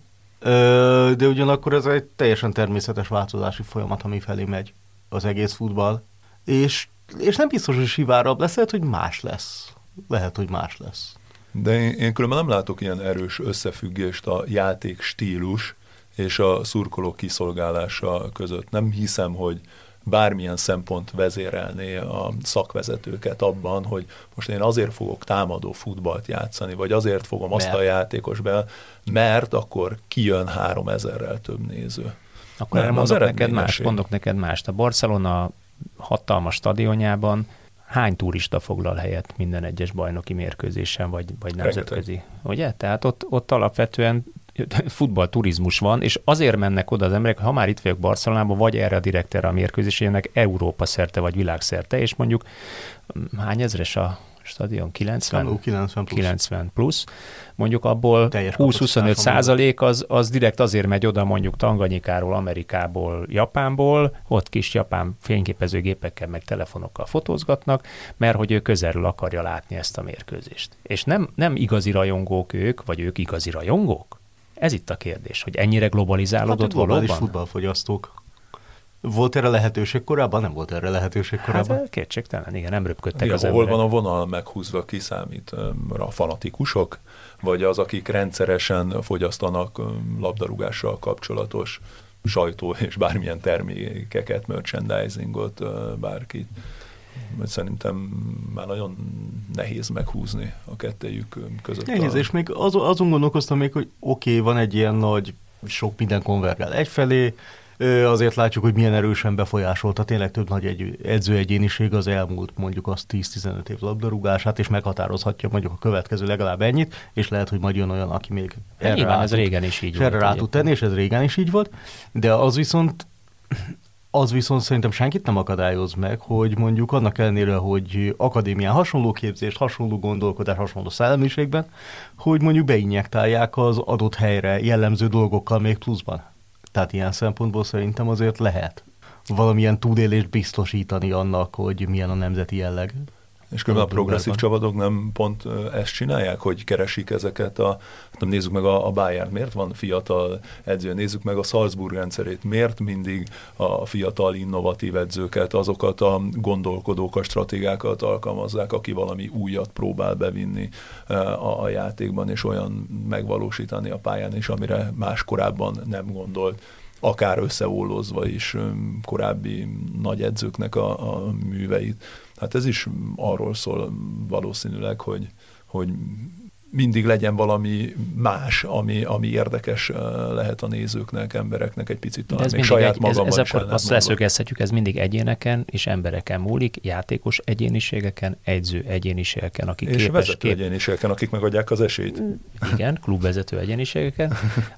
de ugyanakkor ez egy teljesen természetes változási folyamat, ami felé megy az egész futball. És, és nem biztos, hogy sivárabb lesz, lehet, hogy más lesz. Lehet, hogy más lesz. De én, én különben nem látok ilyen erős összefüggést a játék stílus és a szurkoló kiszolgálása között. Nem hiszem, hogy bármilyen szempont vezérelné a szakvezetőket abban, hogy most én azért fogok támadó futballt játszani, vagy azért fogom mert. azt a játékos be, mert akkor kijön három ezerrel több néző. Akkor Nem, mondok neked más, mondok neked mást. A Barcelona hatalmas stadionjában hány turista foglal helyet minden egyes bajnoki mérkőzésen, vagy, vagy nemzetközi? Ugye? Tehát ott, ott alapvetően futballturizmus van, és azért mennek oda az emberek, ha már itt vagyok Barcelonában, vagy erre a direktere a mérkőzésének Európa szerte, vagy világszerte, és mondjuk mm, hány ezres a stadion? 90? 90 plusz. 90 plusz. Mondjuk abból 20-25 százalék az, az direkt azért megy oda mondjuk Tanganyikáról, Amerikából, Japánból, ott kis japán fényképezőgépekkel meg telefonokkal fotózgatnak, mert hogy ő közelről akarja látni ezt a mérkőzést. És nem, nem igazi rajongók ők, vagy ők igazi rajongók? Ez itt a kérdés, hogy ennyire globalizálódott hát, globális valóban? futballfogyasztók. Volt erre lehetőség korábban? Nem volt erre lehetőség hát, korábban? Hát kétségtelen, igen, nem röpködtek igen, az Hol van a vonal meghúzva, kiszámít a fanatikusok, vagy az, akik rendszeresen fogyasztanak labdarúgással kapcsolatos sajtó és bármilyen termékeket, merchandisingot, bárkit szerintem már nagyon nehéz meghúzni a kettejük között. Nehéz, a... és még az, azon gondolkoztam még, hogy oké, okay, van egy ilyen nagy, sok minden konvergál egyfelé, azért látjuk, hogy milyen erősen befolyásolta tényleg több nagy egy, edzőegyéniség az elmúlt mondjuk az 10-15 év labdarúgását, és meghatározhatja mondjuk a következő legalább ennyit, és lehet, hogy majd jön olyan, aki még hát erre Nyilván ez régen is így volt. rá tud tenni, és ez régen is így volt, de az viszont az viszont szerintem senkit nem akadályoz meg, hogy mondjuk annak ellenére, hogy akadémián hasonló képzést, hasonló gondolkodás, hasonló szellemiségben, hogy mondjuk beinjektálják az adott helyre jellemző dolgokkal még pluszban. Tehát ilyen szempontból szerintem azért lehet valamilyen túlélést biztosítani annak, hogy milyen a nemzeti jelleg. És különben a progresszív csapatok nem pont ezt csinálják, hogy keresik ezeket a, nem nézzük meg a, a Bayern, miért van fiatal edző, nézzük meg a Salzburg rendszerét, miért mindig a fiatal innovatív edzőket, azokat a gondolkodókat, stratégákat alkalmazzák, aki valami újat próbál bevinni a, a játékban, és olyan megvalósítani a pályán is, amire más korábban nem gondolt. Akár összeollozva is korábbi nagy edzőknek a, a műveit. Hát ez is arról szól valószínűleg, hogy, hogy mindig legyen valami más, ami, ami érdekes lehet a nézőknek, embereknek egy picit talán ez még saját egy, magamban ez, ez akkor azt leszögezhetjük, ez mindig egyéneken és embereken múlik, játékos egyéniségeken, egyző egyéniségeken, akik és képes, vezető kép... egyéniségeken, akik megadják az esélyt. Igen, klubvezető egyéniségeken,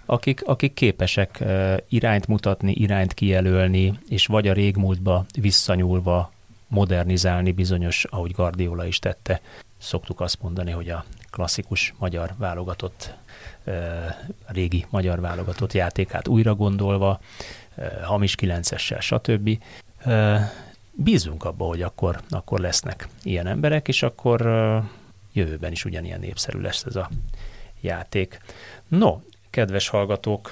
akik, akik képesek irányt mutatni, irányt kijelölni, és vagy a régmúltba visszanyúlva modernizálni bizonyos, ahogy Guardiola is tette. Szoktuk azt mondani, hogy a klasszikus magyar válogatott, régi magyar válogatott játékát újra gondolva, hamis kilencessel, stb. Bízunk abba, hogy akkor, akkor lesznek ilyen emberek, és akkor jövőben is ugyanilyen népszerű lesz ez a játék. No, kedves hallgatók,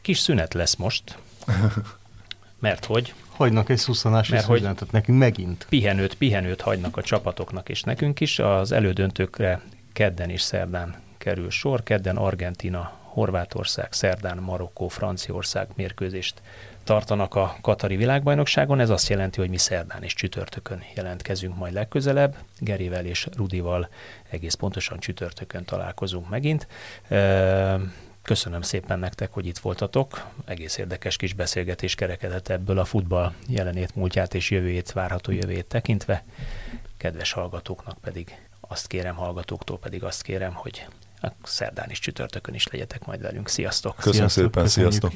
kis szünet lesz most, mert hogy hagynak egy szuszanási Mert hogy nekünk megint. Pihenőt, pihenőt hagynak a csapatoknak és nekünk is. Az elődöntőkre kedden és szerdán kerül sor. Kedden Argentina, Horvátország, szerdán Marokkó, Franciaország mérkőzést tartanak a Katari világbajnokságon. Ez azt jelenti, hogy mi szerdán és csütörtökön jelentkezünk majd legközelebb. Gerivel és Rudival egész pontosan csütörtökön találkozunk megint. Köszönöm szépen nektek, hogy itt voltatok. Egész érdekes kis beszélgetés kerekedett ebből a futball jelenét, múltját és jövőjét, várható jövőjét tekintve. Kedves hallgatóknak pedig azt kérem, hallgatóktól pedig azt kérem, hogy a szerdán is csütörtökön is legyetek majd velünk. Sziasztok! Köszönöm sziasztok, szépen, sziasztok!